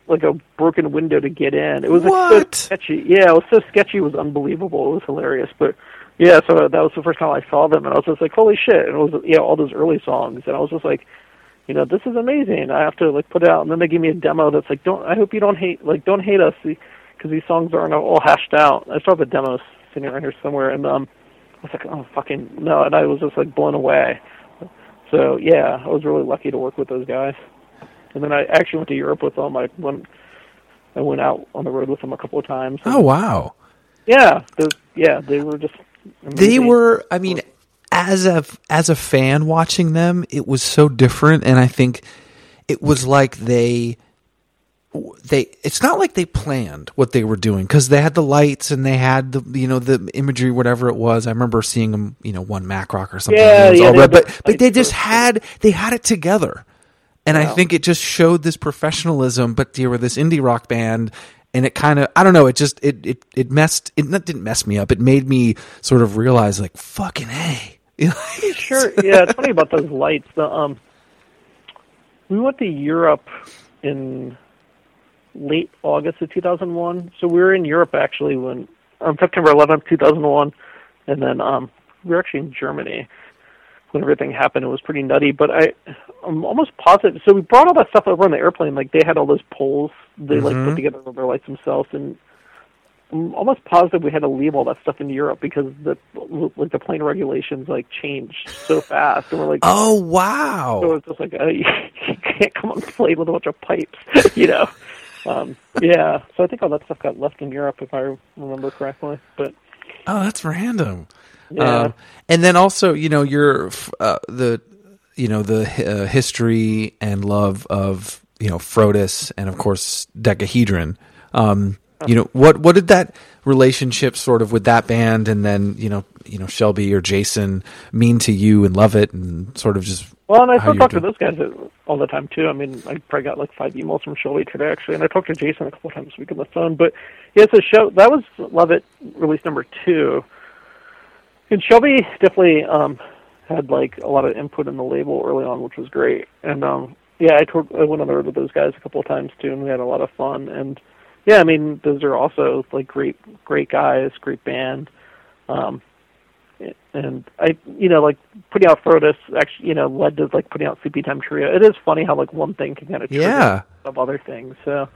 like a broken window to get in. It was like so sketchy. Yeah, it was so sketchy. It was unbelievable. It was hilarious, but. Yeah, so that was the first time I saw them, and I was just like, "Holy shit!" And it was yeah, all those early songs, and I was just like, you know, this is amazing. I have to like put it out, and then they give me a demo that's like, don't. I hope you don't hate like don't hate us because these songs aren't all hashed out. I have the demos sitting around here somewhere, and um, I was like, oh fucking no, and I was just like blown away. So yeah, I was really lucky to work with those guys. And then I actually went to Europe with them. I went, I went out on the road with them a couple of times. oh wow, Yeah, those, yeah, they were just. they were. I mean, as a as a fan watching them, it was so different, and I think it was like they they it's not like they planned what they were doing because they had the lights and they had the you know the imagery whatever it was. I remember seeing them you know one MacRock or something Yeah, and it was yeah, all red, but but they just had they had it together. And i think it just showed this professionalism but they were this indie rock band and it kind of i don't know it just it it, it messed it not, didn't mess me up. It made me sort of realize like fucking hey Sure. Yeah, it's funny about those lights. The um, we went to Europe in late August of 2001. So we were in Europe actually when on September 11th, 2001, and then um, we were actually in Germany when everything happened. It was pretty nutty, but I, I'm almost positive. So we brought all that stuff over on the airplane. Like they had all those poles they like put together with their lights themselves, and I'm almost positive we had to leave all that stuff in Europe because the like the plane regulations like changed so fast, and we're like, oh wow! so it's just like uh, you can't come on a plane with a bunch of pipes, you know. Um, yeah, so I think all that stuff got left in Europe if I remember correctly. But Oh, that's random. Yeah. Um, and then also, you know, your uh, the you know the uh, history and love of you know Frodus and of course Decahedron. Um, you know what what did that relationship sort of with that band and then you know you know Shelby or Jason mean to you and love it and sort of just well, and I still talk to those guys all the time too. I mean, I probably got like five emails from Shelby today actually, and I talked to Jason a couple of times this week on the phone. But yeah, so show that was Lovitt release number two, and Shelby definitely um, had like a lot of input in the label early on, which was great. And um, yeah, I, toured, I went on the road with those guys a couple of times too, and we had a lot of fun. And yeah, I mean, those are also like great, great guys, great band. Um, and I, you know, like putting out Frodus actually, you know, led to like putting out Sleepytime Trio. It is funny how like one thing can kind of trigger Yeah. of other things. So,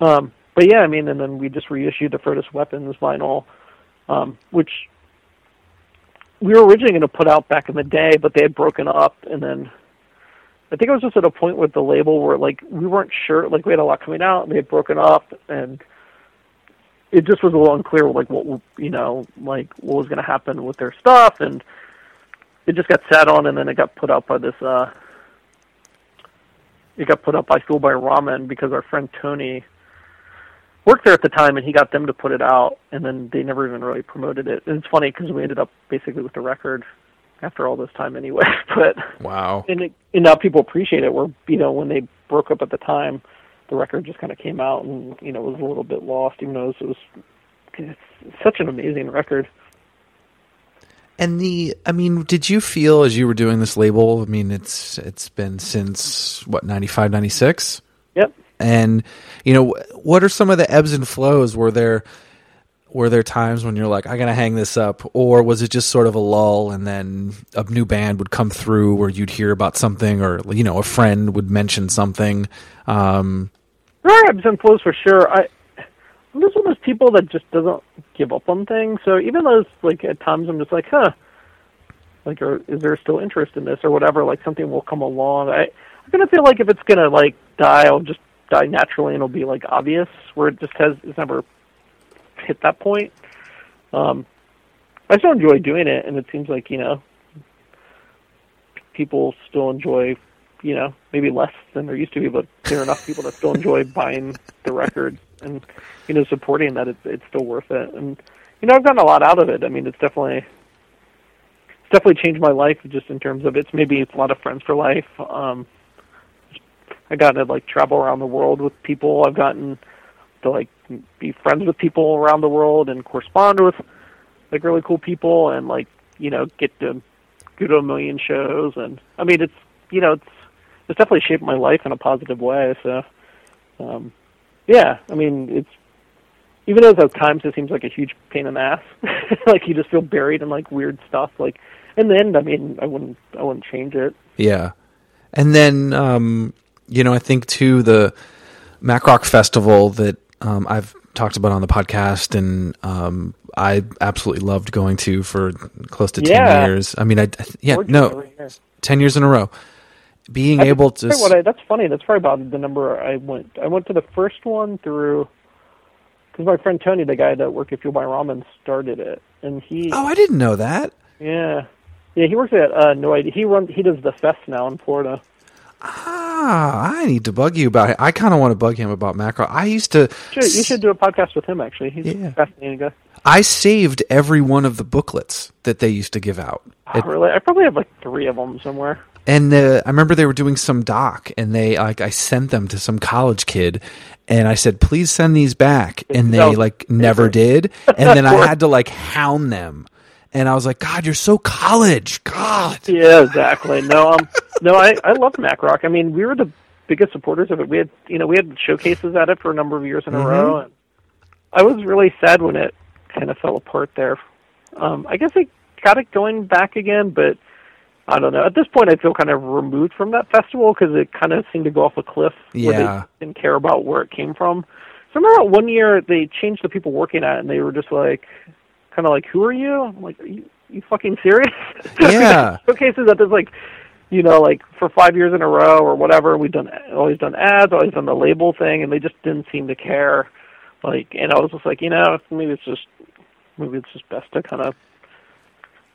um, but yeah, I mean, and then we just reissued the Frodus Weapons vinyl, um, which we were originally going to put out back in the day, but they had broken up, and then I think it was just at a point with the label where like we weren't sure, like we had a lot coming out, and they had broken up, and it just was a little unclear, like what you know, like what was going to happen with their stuff, and it just got sat on, and then it got put out by this. uh It got put up by Fueled by Ramen because our friend Tony worked there at the time, and he got them to put it out, and then they never even really promoted it. And it's funny because we ended up basically with the record after all this time anyway. but wow. and, it, and now people appreciate it. Where you know when they broke up at the time, the record just kind of came out and you know was a little bit lost, even though it was it's such an amazing record. And the, I mean, did you feel as you were doing this label? I mean, it's it's been since what 95, 96? Yep. And you know, what are some of the ebbs and flows? Were there were there times when you're like, I gotta hang this up, or was it just sort of a lull, and then a new band would come through, or you'd hear about something, or you know, a friend would mention something? Um, there are ebbs and flows for sure. I I'm just one of those people that just doesn't give up on things. So even those like at times I'm just like, huh, like, or is there still interest in this or whatever? Like something will come along. I I'm gonna feel like if it's gonna like die, I'll just die naturally and it'll be like obvious. Where it just has it's never hit that point. Um, I still enjoy doing it, and it seems like you know people still enjoy you know, maybe less than there used to be, but there are enough people that still enjoy buying the record and you know supporting that. It's it's still worth it, and you know I've gotten a lot out of it. I mean, it's definitely it's definitely changed my life just in terms of it's maybe it's a lot of friends for life. Um, I got to like travel around the world with people. I've gotten to like be friends with people around the world and correspond with like really cool people and like you know get to go to a million shows and I mean it's you know it's it's definitely shaped my life in a positive way. So, um, yeah, I mean, it's even though at times it seems like a huge pain in the ass, like you just feel buried in like weird stuff. Like in the end, I mean, I wouldn't, I wouldn't change it. Yeah, and then um, you know, I think too the MacRock Festival that um, I've talked about on the podcast, and um, I absolutely loved going to for close to ten Yeah. years. I mean, I yeah, no, ten years in a row. Being I able to, I, that's funny. That's probably about the number I went. I went to the first one through because my friend Tony, the guy that worked at Fueled by Ramen, started it, and he oh, I didn't know that. yeah yeah he works at uh, no idea. He runs he does the fest now in Florida. Ah, I need to bug you about it. I kind of want to bug him about MacRock. I used to. You should, you should do a podcast with him. Actually, he's Yeah. a fascinating guy. I saved every one of the booklets that they used to give out. Oh, really, I probably have like three of them somewhere. And uh, I remember they were doing some doc, and they like I sent them to some college kid, and I said, "Please send these back," and they like never did. And then I had to like hound them, and I was like, "God, you're so college, God." Yeah, exactly. No, um, no, I I love MacRock. I mean, we were the biggest supporters of it. We had you know we had showcases at it for a number of years in a row, and I was really sad when it kind of fell apart there. Um, I guess they got it going back again, but I don't know. At this point, I feel kind of removed from that festival because it kind of seemed to go off a cliff. Where Yeah. they didn't care about where it came from. So I remember one year they changed the people working at it, and they were just like, kind of like, "Who are you?" I'm like, "Are you, you fucking serious?" Yeah. showcases that there's like, you know, like for five years in a row or whatever, we've done always done ads, always done the label thing, and they just didn't seem to care. Like, and I was just like, you know, maybe it's just maybe it's just best to kind of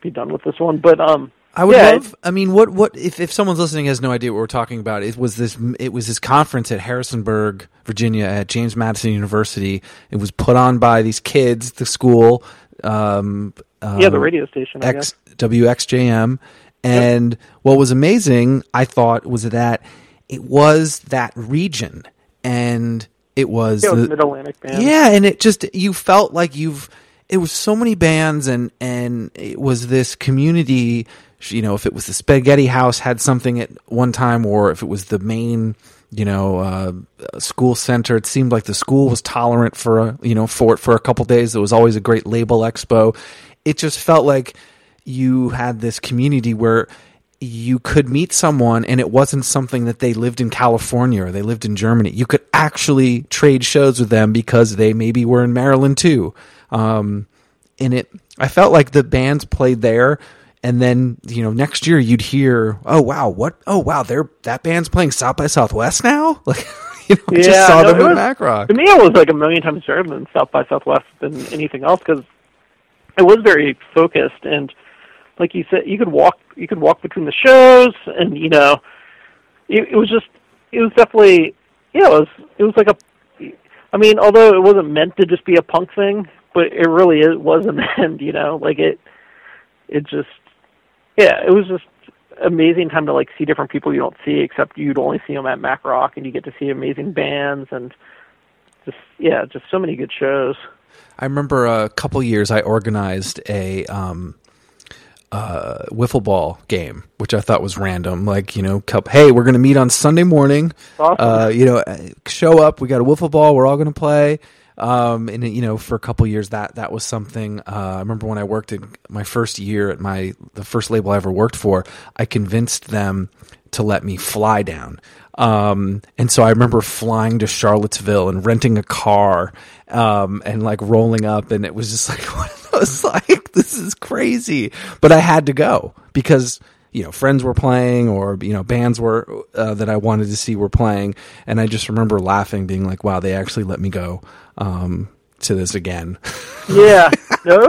be done with this one. But um, I would yeah, love. I mean, what what if if someone's listening has no idea what we're talking about? It was this. It was this conference at Harrisonburg, Virginia, at James Madison University. It was put on by these kids, the school. Um, yeah, the uh, radio station. I X guess. WXJM. And what was amazing, I thought, was that it was that region, and it was Yeah, it was the- Mid Atlantic band. yeah, and it just you felt like you've it was so many bands and and it was this community, you know, if it was the Spaghetti House had something at one time or if it was the main, you know, uh, school center, it seemed like the school was tolerant for a, you know, for for a couple days. It was always a great label expo. It just felt like you had this community where you could meet someone and it wasn't something that they lived in California or they lived in Germany. You could actually trade shows with them because they maybe were in Maryland too. Um, and it, I felt like the bands played there. And then, you know, next year you'd hear, oh wow, what? Oh wow, they're that band's playing South by Southwest now. Like, you know, I just saw no, them it in MacRock. To me, it was like a million times better than South by Southwest than anything else because it was very focused and, like you said, you could walk you could walk between the shows and you know, it, it was just it was definitely yeah it was it was like a I mean although it wasn't meant to just be a punk thing, but it really is, was the end you know like it it just yeah it was just amazing time to like see different people you don't see except you'd only see them at MacRock and you get to see amazing bands and just yeah just so many good shows. I remember a couple years I organized a um, uh, wiffle ball game, which I thought was random. Like, you know, cup, hey, we're going to meet on Sunday morning. Awesome. Uh, you know, show up. We got a wiffle ball. We're all going to play. Um, and you know, for a couple years, that that was something. Uh, I remember when I worked in my first year at my the first label I ever worked for. I convinced them to let me fly down. Um, and so I remember flying to Charlottesville and renting a car, um, and like rolling up and it was just like, I was like, this is crazy. But I had to go because, you know, friends were playing or, you know, bands were, uh, that I wanted to see were playing. And I just remember laughing, being like, wow, they actually let me go, um, to this again. Yeah, no,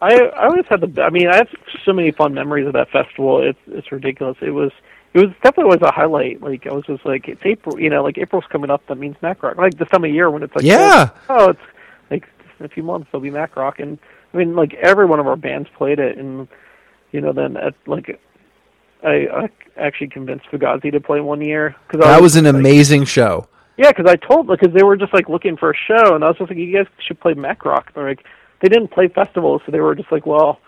I I always had the. I mean, I have so many fun memories of that festival. It's it's ridiculous. It was it was definitely was a highlight. Like I was just like it's April, you know, like April's coming up. That means MacRock. Like this time of year when it's like Yeah. oh, it's like in a few months there'll be MacRock, and I mean like every one of our bands played it, and you know then at like. I, I actually convinced Fugazi to play one year because that was an like, amazing show. Yeah, because I told because they were just like looking for a show, and I was just like, you guys should play MacRock. And They're like, they didn't play festivals, so they were just like, well,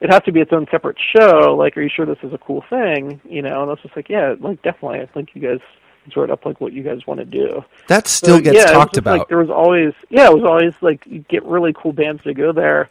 it has to be its own separate show. Like, are you sure this is a cool thing? You know, and I was just like, yeah, like definitely. I think you guys sort up like what you guys want to do. That still So, gets yeah, talked about. Like, there was always, yeah, it was always like you get really cool bands to go there.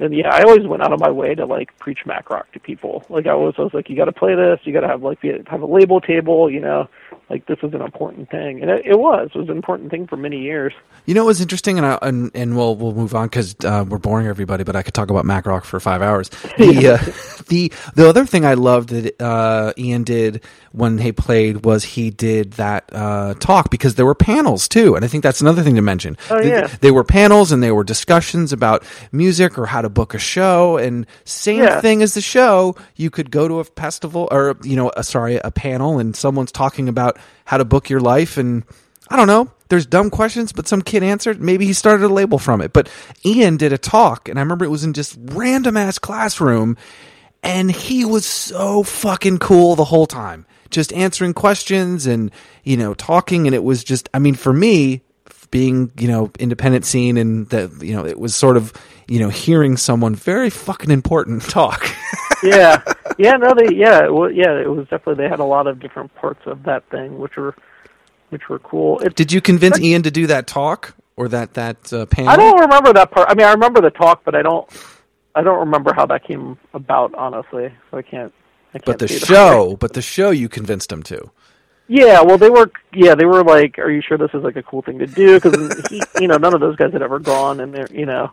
And yeah, I always went out of my way to like preach MacRock to people. Like I was, I was like, you got to play this. You got to have like be, have a label table. You know, like this is an important thing, and it, it was. It was an important thing for many years. You know it was interesting, and I, and, and we'll we'll move on because uh, we're boring everybody. But I could talk about MacRock for five hours. The uh, the the other thing I loved that uh, Ian did when he played was he did that uh, talk because there were panels too, and I think that's another thing to mention. Oh, yeah. they were panels and they were discussions about music or how to book a show, and same Yeah. thing as the show. You could go to a festival or you know, a, sorry, a panel, and someone's talking about how to book your life and. I don't know. There's dumb questions, but some kid answered. Maybe he started a label from it. But Ian did a talk, and I remember it was in just random ass classroom, and he was so fucking cool the whole time, just answering questions and you know talking. And it was just, I mean, for me, being you know independent scene and that you know it was sort of you know hearing someone very fucking important talk. yeah, yeah, no, they, yeah, well, yeah, it was definitely they had a lot of different parts of that thing, which were, which were cool. It, did you convince Ian to do that talk or that that uh, panel? I don't remember that part. I mean, I remember the talk, but I don't, I don't remember how that came about, honestly. So I can't. I can't But the say that. show, but the show, you convinced him to. Yeah, well, they were. Yeah, they were like, "Are you sure this is like a cool thing to do?" Because he, you know, none of those guys had ever gone, and they're, you know,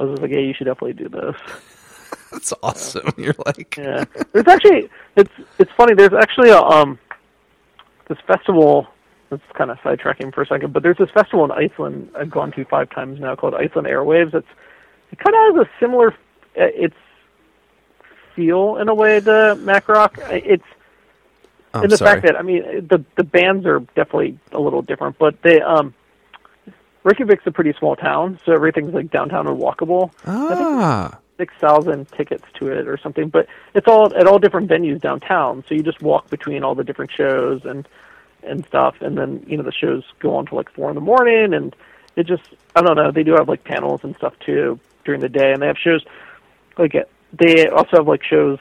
I was like, "Yeah, you should definitely do this." That's awesome. You're like, Yeah, there's actually it's it's funny. There's actually a um this festival. It's kind of sidetracking for a second, but there's this festival in Iceland I've gone to five times now called Iceland Airwaves. It's it kind of has a similar uh, it's feel in a way to MacRock. It's I'm in the sorry. fact that I mean the the bands are definitely a little different, but they um Reykjavik's a pretty small town, so everything's like downtown and walkable. ah, Six thousand tickets to it or something, but it's all at all different venues downtown. So you just walk between all the different shows and and stuff, and then you know the shows go on to like four in the morning, and it just I don't know. They do have like panels and stuff too during the day, and they have shows like they also have like shows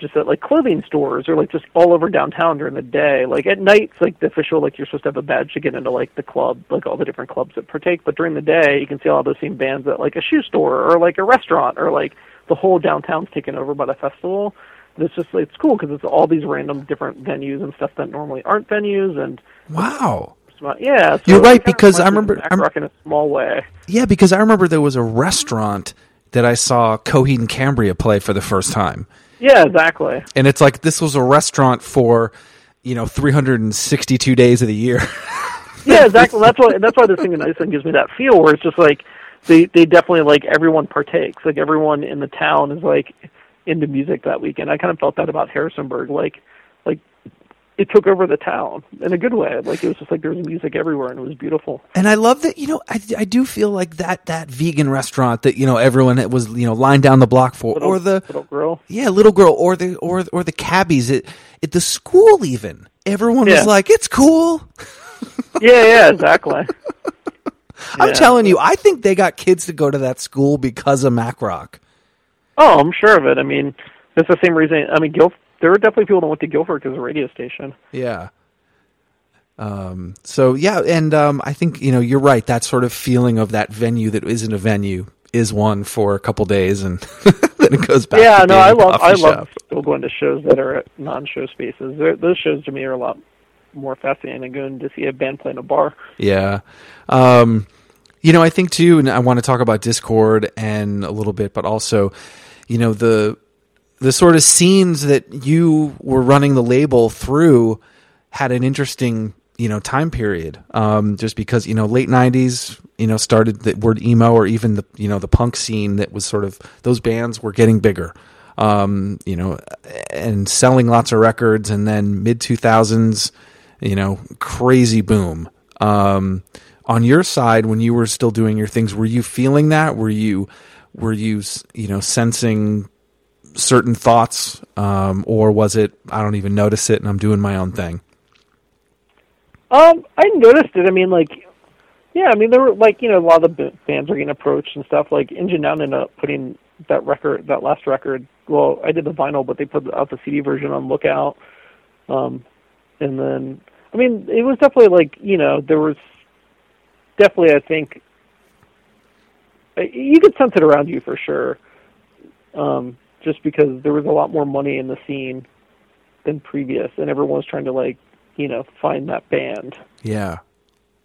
just at like clothing stores or like just all over downtown during the day. Like at night, it's like the official like you're supposed to have a badge to get into like the club, like all the different clubs that partake. But during the day, you can see all those same bands at like a shoe store or like a restaurant or like the whole downtown's taken over by the festival. And it's just it's cool because it's all these random different venues and stuff that normally aren't venues and wow. yeah. So You're right, because I reminds me of remember- I'm- in a small way. Yeah, because I remember there was a restaurant that I saw Coheed and Cambria play for the first time, Yeah, exactly. and it's like this was a restaurant for you know 362 days of the year. Yeah, exactly. That's why that's why this thing in Iceland gives me that feel where it's just like they they definitely like everyone partakes. Like everyone in the town is like into music that weekend. I kind of felt that about Harrisonburg. Like like it took over the town in a good way. Like it was just like there was music everywhere and it was beautiful. And I love that, you know, I, I do feel like that, that vegan restaurant that, you know, everyone that was, you know, lined down the block for, Little, or the, Little Grill. yeah, Little Grill, or the, or, or the cabbies at, at the school even. Everyone Yeah. was like, it's cool. Yeah, yeah, exactly. I'm Yeah. telling you, I think they got kids to go to that school because of MacRock. Oh, I'm sure of it. I mean, it's the same reason. I mean, Guilf- there were definitely people that went to Guilford because of the radio station. Yeah. Um, so yeah, and um, I think you know you're right. That sort of feeling of that venue that isn't a venue is one for a couple days, and then it goes back. yeah, no, I love, I shop. love, still going to shows that are at non-show spaces. They're, those shows to me are a lot more fascinating than going to see a band play in a bar. Yeah. Um, you know, I think too, and I want to talk about Dischord and a little bit, but also, you know, the the sort of scenes that you were running the label through had an interesting, you know, time period. Um, just because you know, late '90s, you know, started the word emo, or even the you know the punk scene that was sort of those bands were getting bigger. Um, you know, and selling lots of records, and then mid 2000s, you know, crazy boom. Um, on your side, when you were still doing your things, were you feeling that? Were you, were you, you know, sensing certain thoughts, um, or was it I don't even notice it and I'm doing my own thing? Um, I noticed it. I mean, like, yeah, I mean, there were like you know a lot of the bands are getting approached and stuff. Like Engine Down ended up putting that record, that last record. Well, I did the vinyl, but they put out the CD version on Lookout. Um, and then, I mean, it was definitely like you know there was definitely I think you could sense it around you for sure. Um, just because there was a lot more money in the scene than previous, and everyone was trying to like you know find that band. Yeah.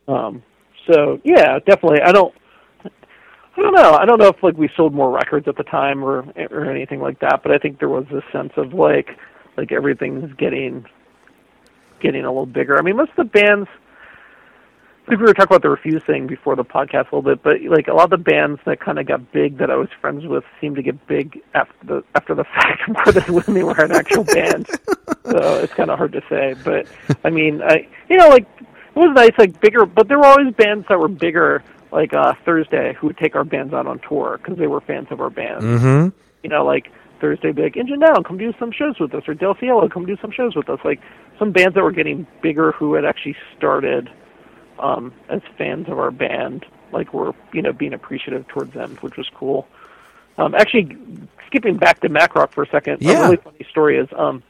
Um, so yeah, definitely. I don't. I don't know. I don't know if like we sold more records at the time or or anything like that, but I think there was this sense of like like everything's getting getting a little bigger. I mean, most of the bands. Think we were talking about the Refuse thing before the podcast a little bit, but like a lot of the bands that kind of got big that I was friends with seemed to get big after the after the fact more than when they were an actual band. So it's kind of hard to say, but I mean, I you know like it was nice like bigger, but there were always bands that were bigger like uh Thursday who would take our bands out on tour because they were fans of our band. Mm-hmm. You know, like Thursday, be like Engine Down, come do some shows with us, or Del Cielo, come do some shows with us. Like some bands that were getting bigger who had actually started um, as fans of our band, like we're you know being appreciative towards them, which was cool. Um, actually, skipping back to MacRock for a second, Yeah. a really funny story is um,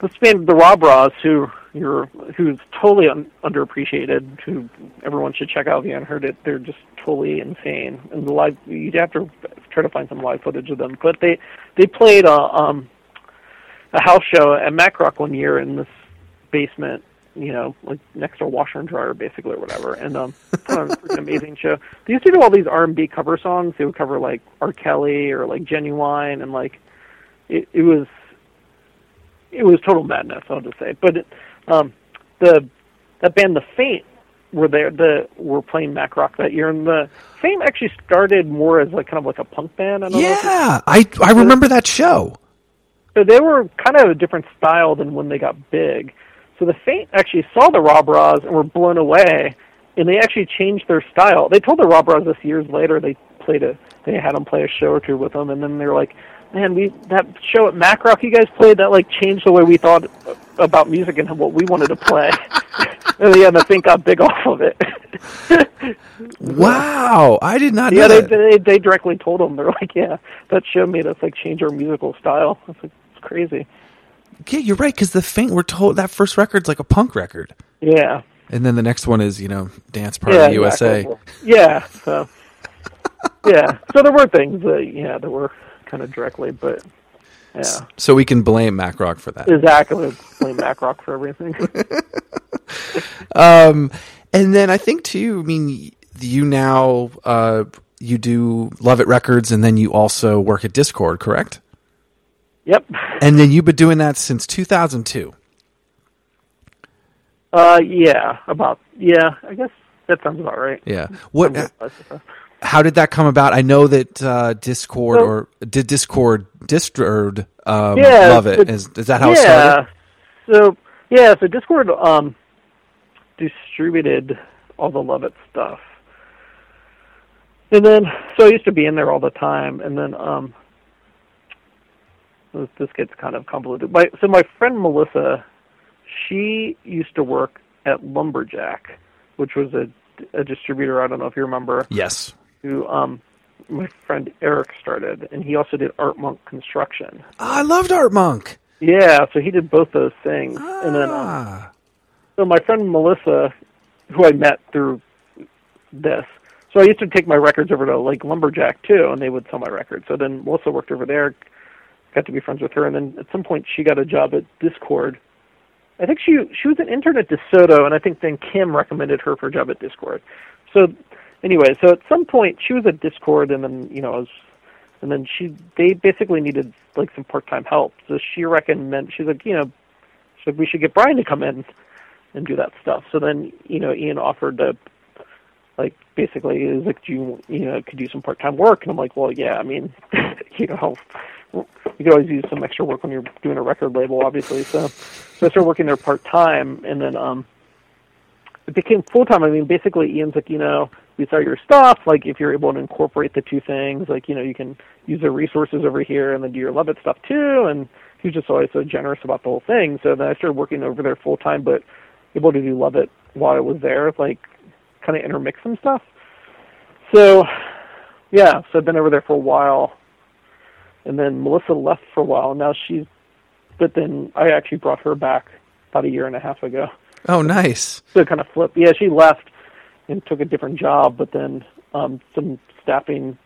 this band, the Rah Bras, who you're who's totally un- underappreciated, who everyone should check out if you haven't heard it. They're just totally insane, and the live you'd have to try to find some live footage of them. But they they played a um, a house show at Mac Rock one year in this basement you know, like next to a washer and dryer, basically, or whatever. And um, put on a amazing show. They used to do all these R and B cover songs. They would cover like R. Kelly or like Genuine, and like it, it was it was total madness. I'll just say. But it, um, the that band, The Faint, were there. The were playing MacRock that year, and the Faint actually started more as like kind of like a punk band. I don't know Yeah, I I remember that show. so they were kind of a different style than when they got big. So the Faint actually saw the Rah Bras and were blown away, and they actually changed their style. They told the Rah Bras this years later. They played a, they had them play a show or two with them, and then they were like, "Man, we that show at MacRock you guys played that like changed the way we thought about music and what we wanted to play." and yeah, the Faint got big off of it. Wow, I did not know yeah, they, that. they they directly told them they're like, "Yeah, that show made us like change our musical style." I was like, "It's crazy." Yeah, you're right because the faint we're told that first record's like a punk record, Yeah. and then the next one is you know Dance Party yeah, USA. exactly. Yeah. So. yeah. So there were things that yeah that were kind of directly, but yeah, So we can blame MacRock for that. exactly. Blame MacRock for everything. Um, and then I think too. I mean, you now uh, you do Lovitt Records, and then you also work at Dischord, correct? Yep. And then you've been doing that since 2002. Uh, yeah. About yeah. I guess that sounds about right. Yeah. What? Sounds about right. How did that come about? I know that uh, Dischord So- or did Dischord Dischord um, Yeah, love it. the- Is, is that how it yeah. started? So yeah, so Dischord um distributed all the Lovitt stuff. And then so I used to be in there all the time and then um this, this gets kind of convoluted. My so my friend Melissa, she used to work at Lumberjack, which was a a distributor, I don't know if you remember, Yes. who um my friend Eric started and he also did Art Monk Construction. Oh, I loved Art Monk. Yeah, so he did both those things, and then um, Ah. so my friend Melissa, who I met through this. So I used to take my records over to like Lumberjack too, and they would sell my records. So then Melissa worked over there, got to be friends with her, and then at some point she got a job at Dischord. I think she she was an intern at DeSoto, and I think then Kim recommended her for a job at Dischord. So anyway, so at some point she was at Dischord, and then you know was, and then she they basically needed like some part time help. So she recommended she's like you know, she's like we should get Brian to come in and do that stuff. So then you know Ian offered to like basically was like do you you know could do some part time work and I'm like well yeah I mean you know you could always use some extra work when you're doing a record label obviously. So so I started working there part time and then um it became full time I mean basically Ian's like you know we saw your stuff. Like if you're able to incorporate the two things like you know you can use the resources over here and then do your Lovitt stuff too. And he was just always so generous about the whole thing. So then I started working over there full time but able to do Lovitt while I was there like kind of intermix some stuff. So, yeah, so I've been over there for a while, and then Melissa left for a while. Now she's, but then I actually brought her back about a year and a half ago. Oh, nice. So kind of flip. Yeah, she left and took a different job, but then um some staffing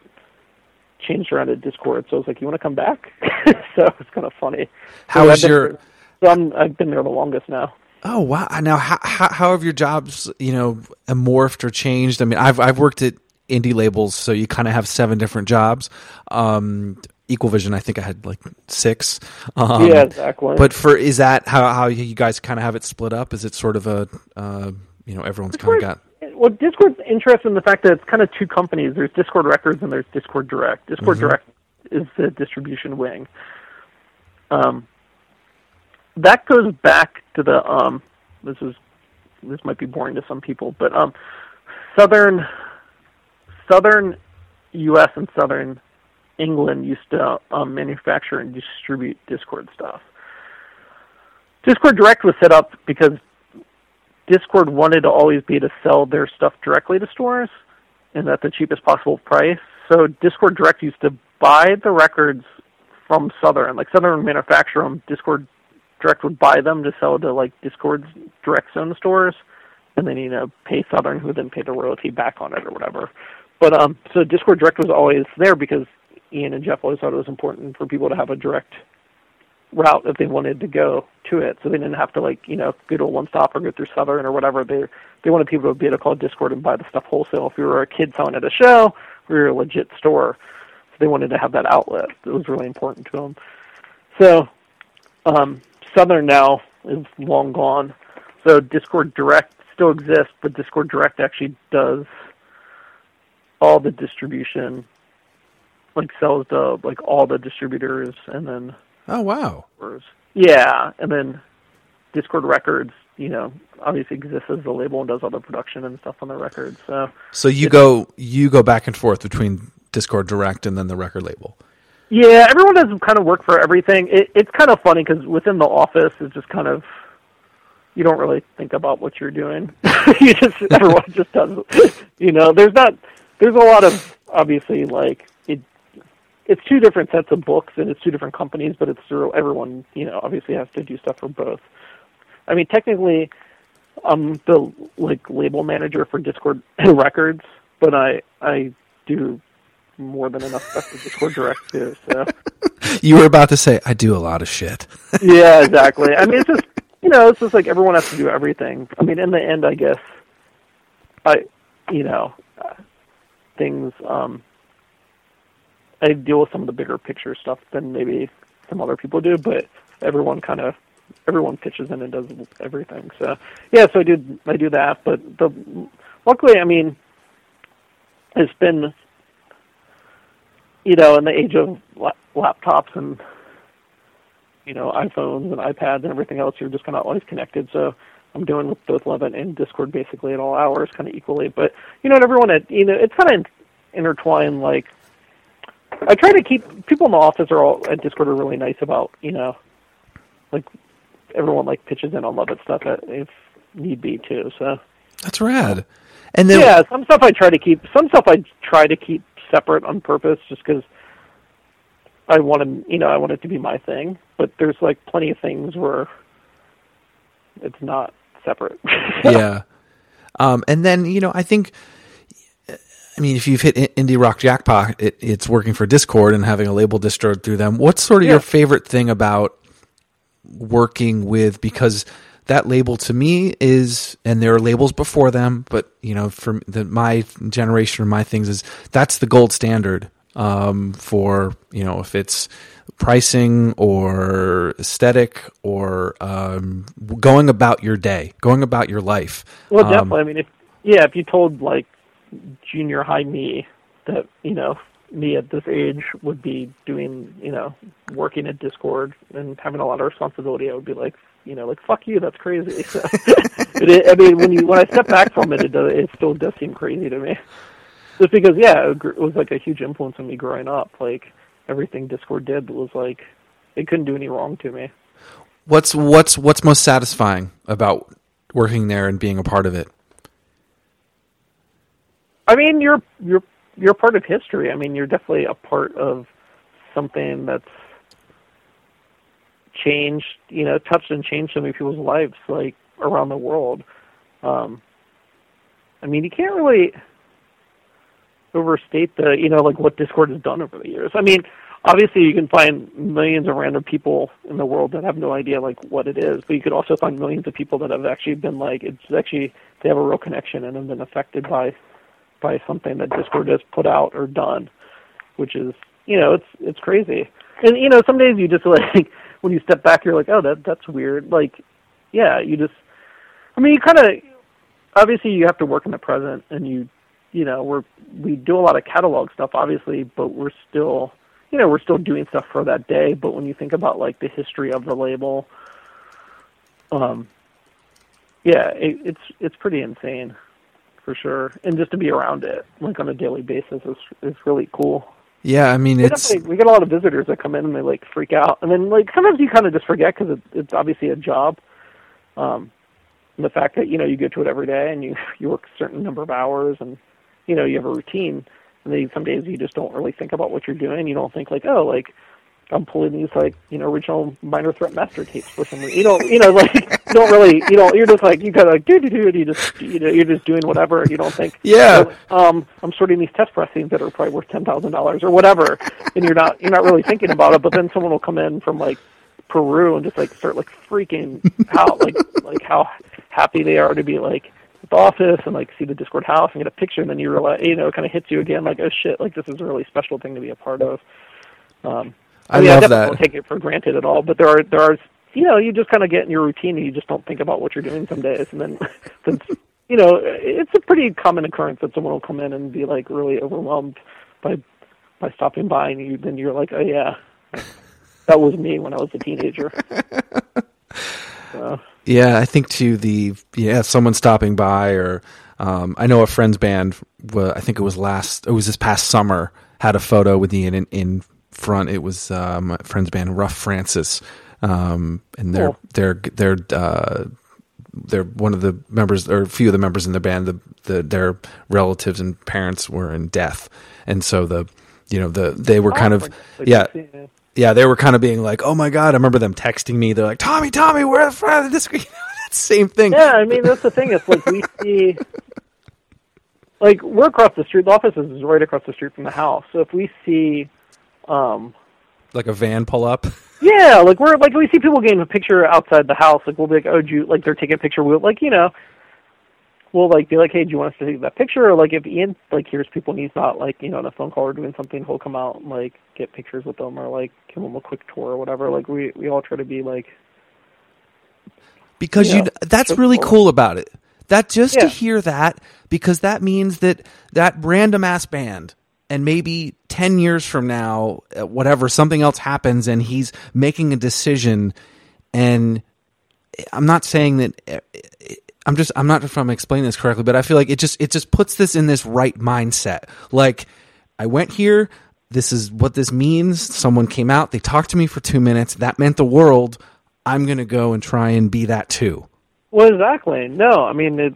changed around at Dischord. So I was like, "You want to come back?" so it's kind of funny. How so is your? there- So I'm, I've been there the longest now. Oh wow! Now, how, how how have your jobs, you know, morphed or changed? I mean, I've I've worked at indie labels, so you kind of have seven different jobs. Um, Equal Vision, I think I had like six. Um, yeah, exactly. But for is that how how you guys kind of have it split up? Is it sort of a uh, you know everyone's kind of got well, Dischord's interested in the fact that it's kind of two companies. There's Dischord Records and there's Dischord Direct. Dischord Direct is the distribution wing. Um, that goes back to the um, this is this might be boring to some people, but um, southern southern U.S. and southern England used to um, manufacture and distribute Dischord stuff. Dischord Direct was set up because Dischord wanted to always be to sell their stuff directly to stores and at the cheapest possible price. So Dischord Direct used to buy the records from Southern, like Southern would manufacture them. Dischord Direct would buy them to sell to like Dischord's direct zone stores, and then you know pay Southern, who then pay the royalty back on it or whatever. But um, so Dischord Direct was always there because Ian and Jeff always thought it was important for people to have a direct route if they wanted to go to it, so they didn't have to like you know go to a one stop or go through Southern or whatever. They they wanted people to be able to call Dischord and buy the stuff wholesale. If you were a kid selling at a show, we were a legit store, so they wanted to have that outlet. It was really important to them. So um, Southern now is long gone. So Dischord Direct still exists, but Dischord Direct actually does all the distribution, like sells to like all the distributors, and then oh wow. Yeah, and then Dischord Records, you know, obviously exists as the label and does all the production and stuff on the records. So so you go you go back and forth between Dischord Direct and then the record label. yeah, everyone does kind of work for everything. It, it's kind of funny because within the office, it's just kind of you don't really think about what you're doing. you just everyone just does. You know, there's not there's a lot of obviously like. It's two different sets of books and it's two different companies, but it's through everyone. You know, obviously has to do stuff for both. I mean, technically, I'm the like label manager for Dischord Records, but I I do more than enough stuff for Dischord Direct too. So You were about to say I do a lot of shit. yeah, exactly. I mean, it's just you know, it's just like everyone has to do everything. I mean, in the end, I guess I, you know, things. um I deal with some of the bigger picture stuff than maybe some other people do, but everyone kind of everyone pitches in and does everything. So yeah, so I do I do that, but the luckily, I mean, it's been you know in the age of la- laptops and you know iPhones and iPads and everything else, you're just kind of always connected. So I'm doing with both Lovitt and Dischord basically at all hours, kind of equally. But you know, and everyone at you know, it's kind of intertwined. Like I try to keep people in the office are all at Dischord are really nice about you know, like everyone like pitches in on Lovitt stuff if need be too. So That's rad. And then yeah, some stuff I try to keep. Some stuff I try to keep separate on purpose, just because I want to, you know, I want it to be my thing. But there's like plenty of things where it's not separate. yeah. Um, and then you know, I think, I mean, if you've hit indie rock jackpot, it, it's working for Dischord and having a label distro through them. What's sort of Yeah. your favorite thing about working with? Because that label to me is, and there are labels before them, but you know, for the, my generation or my things is that's the gold standard um, for you know if it's pricing or aesthetic or um, going about your day, going about your life. Well, Um, definitely. I mean, if yeah, if you told like junior high me that you know me at this age would be doing you know working at Dischord and having a lot of responsibility, I would be like, you know, like fuck you, that's crazy. So, it, I mean, when you when I step back from it, it does, it still does seem crazy to me. Just because, yeah, it it was like a huge influence on me growing up. Like everything Dischord did was like it couldn't do any wrong to me. What's what's what's most satisfying about working there and being a part of it? I mean, you're you're you're part of history. I mean, you're definitely a part of something that's changed, you know, touched and changed so many people's lives, like around the world. Um, I mean, you can't really overstate the, you know, like what Dischord has done over the years. I mean, obviously you can find millions of random people in the world that have no idea like what it is, but you could also find millions of people that have actually been like, it's actually they have a real connection and have been affected by by something that Dischord has put out or done, which is you know it's it's crazy. And you know some days you just like when you step back you're like oh that that's weird. Like yeah you just I mean you kind of obviously you have to work in the present and you you know we're we do a lot of catalog stuff obviously but we're still you know we're still doing stuff for that day but when you think about like the history of the label um yeah it, it's it's pretty insane for sure. And just to be around it like on a daily basis is is really cool. Yeah, I mean we, it's we get a lot of visitors that come in and they like freak out. And then like sometimes you kind of just forget because it, it's obviously a job. Um and the fact that you know you go to it every day and you you work a certain number of hours and you know you have a routine. And then some days you just don't really think about what you're doing. You don't think like oh like I'm pulling these like you know original minor threat master tapes for some reason. You know, you know, like you don't really, you know, you're just like you kind of like do do do, and you just you know you're just doing whatever. You don't think, Yeah. um, I'm sorting these test pressings that are probably worth ten thousand dollars or whatever, and you're not you're not really thinking about it. But then someone will come in from like Peru and just like start like freaking out, like like how happy they are to be like at the office and like see the Dischord house and get a picture, and then you realize, you know, it kind of hits you again, like oh shit, like this is a really special thing to be a part of. Um, I mean, love definitely that. don't take it for granted at all, but there are there are you know you just kind of get in your routine and you just don't think about what you're doing some days, and then since you know it's a pretty common occurrence that someone will come in and be like really overwhelmed by by stopping by, and you then you're like, oh yeah, that was me when I was a teenager. so, Yeah, I think to the yeah someone stopping by or um, I know a friend's band. I think it was last. It was this past summer. Had a photo with Ian in, in front. It was uh, my friend's band, Rough Francis, um, and they're Cool. they're they're uh, they're one of the members or a few of the members in the band. The, the their relatives and parents were in death, and so the you know the they were kind of yeah yeah. they were kind of being like, "Oh my god!" I remember them texting me. They're like, "Tommy, Tommy, we're the front of the disc." Same thing. Yeah, I mean that's the thing. It's like we see, like we're across the street. The office is right across the street from the house. So if we see, um, Like a van pull up. yeah, like we're like we see people getting a picture outside the house. Like we'll be like, oh, do you, like they're taking a picture. We'll like you know, we'll like be like, hey, do you want us to take that picture? Or like if Ian like hears people and he's not like you know on a phone call or doing something, he'll come out and like get pictures with them or like give them a quick tour or whatever. Like we we all try to be like because Yeah, you that's really cool. cool about it. That just to hear that because that means that that random ass band and maybe 10 years from now uh, whatever something else happens and he's making a decision and I'm not saying that uh, I'm just I'm not sure if I'm explaining this correctly but I feel like it just it just puts this in this right mindset. Like I went here this is what this means someone came out they talked to me for 2 minutes that meant the world I'm going to go and try and be that too Well, exactly. No, I mean it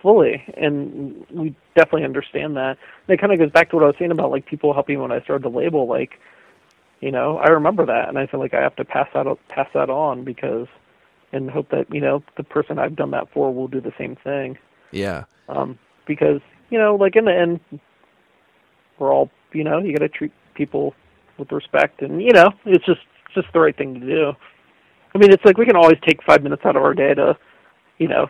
fully, and we definitely understand that. And it kind of goes back to what I was saying about like people helping when I started the label. Like, you know, I remember that, and I feel like I have to pass that pass that on because, and hope that you know the person I've done that for will do the same thing. yeah Um, because you know, like in the end, we're all you know you got to treat people with respect, and you know it's just it's just the right thing to do. I mean, it's like we can always take five minutes out of our day to, you know,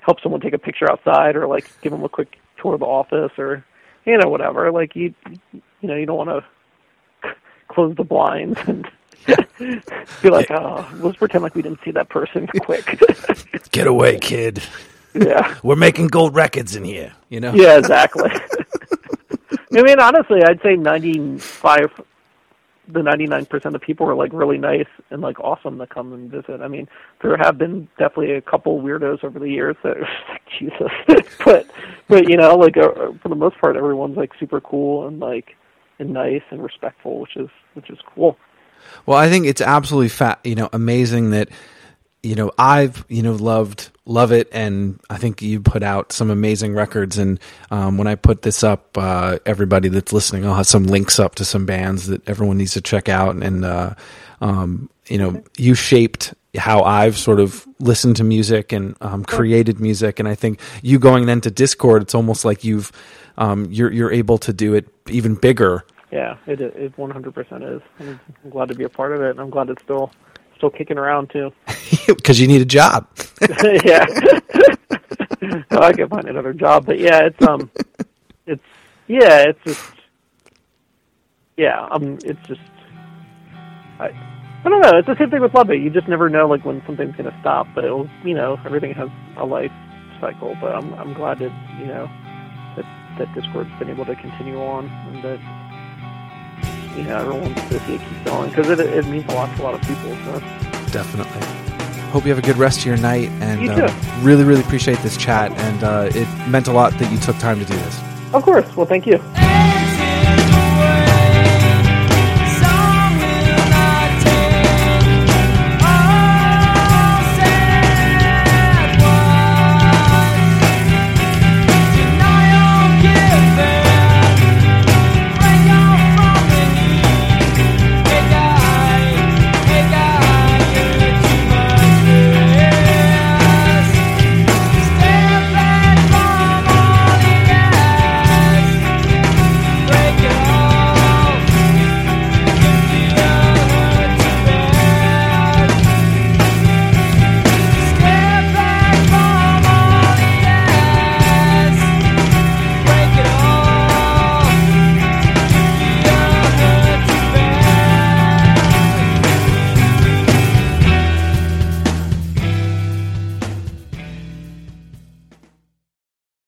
help someone take a picture outside or like give them a quick tour of the office or you know whatever. Like you, you know, you don't want to close the blinds and be like, oh, let's pretend like we didn't see that person quick. Get away, kid. yeah. We're making gold records in here. You know. Yeah, exactly. I mean, honestly, I'd say ninety-five, the ninety-nine percent of people are like really nice and like awesome to come and visit. I mean, there have been definitely a couple weirdos over the years that Jesus, but but you know, like uh, for the most part, everyone's like super cool and like and nice and respectful, which is which is cool. Well, I think it's absolutely fat, you know, amazing that you know I've you know loved Lovitt, and I think you put out some amazing records. And um, when I put this up, uh, everybody that's listening, I'll have some links up to some bands that everyone needs to check out. And uh, um, you know, you shaped how I've sort of listened to music and um, created music. And I think you going then to Dischord, it's almost like you've um, you're you're able to do it even bigger Yeah, it it one hundred percent is. I'm glad to be a part of it, and I'm glad it's still still kicking around too. because you need a job. yeah. well, I can find another job, but yeah, it's um, it's yeah, it's just yeah, um, it's just I I don't know. It's the same thing with Lovitt You just never know like when something's gonna stop, but it'll you know everything has a life cycle. But I'm I'm glad that you know that that Dischord's been able to continue on and that you know everyone wants to keep going because it it means a lot to a lot of people. So. Definitely. Hope you have a good rest of your night, and You uh, really, really appreciate this chat. And uh, it meant a lot that you took time to do this. Of course. Well, thank you.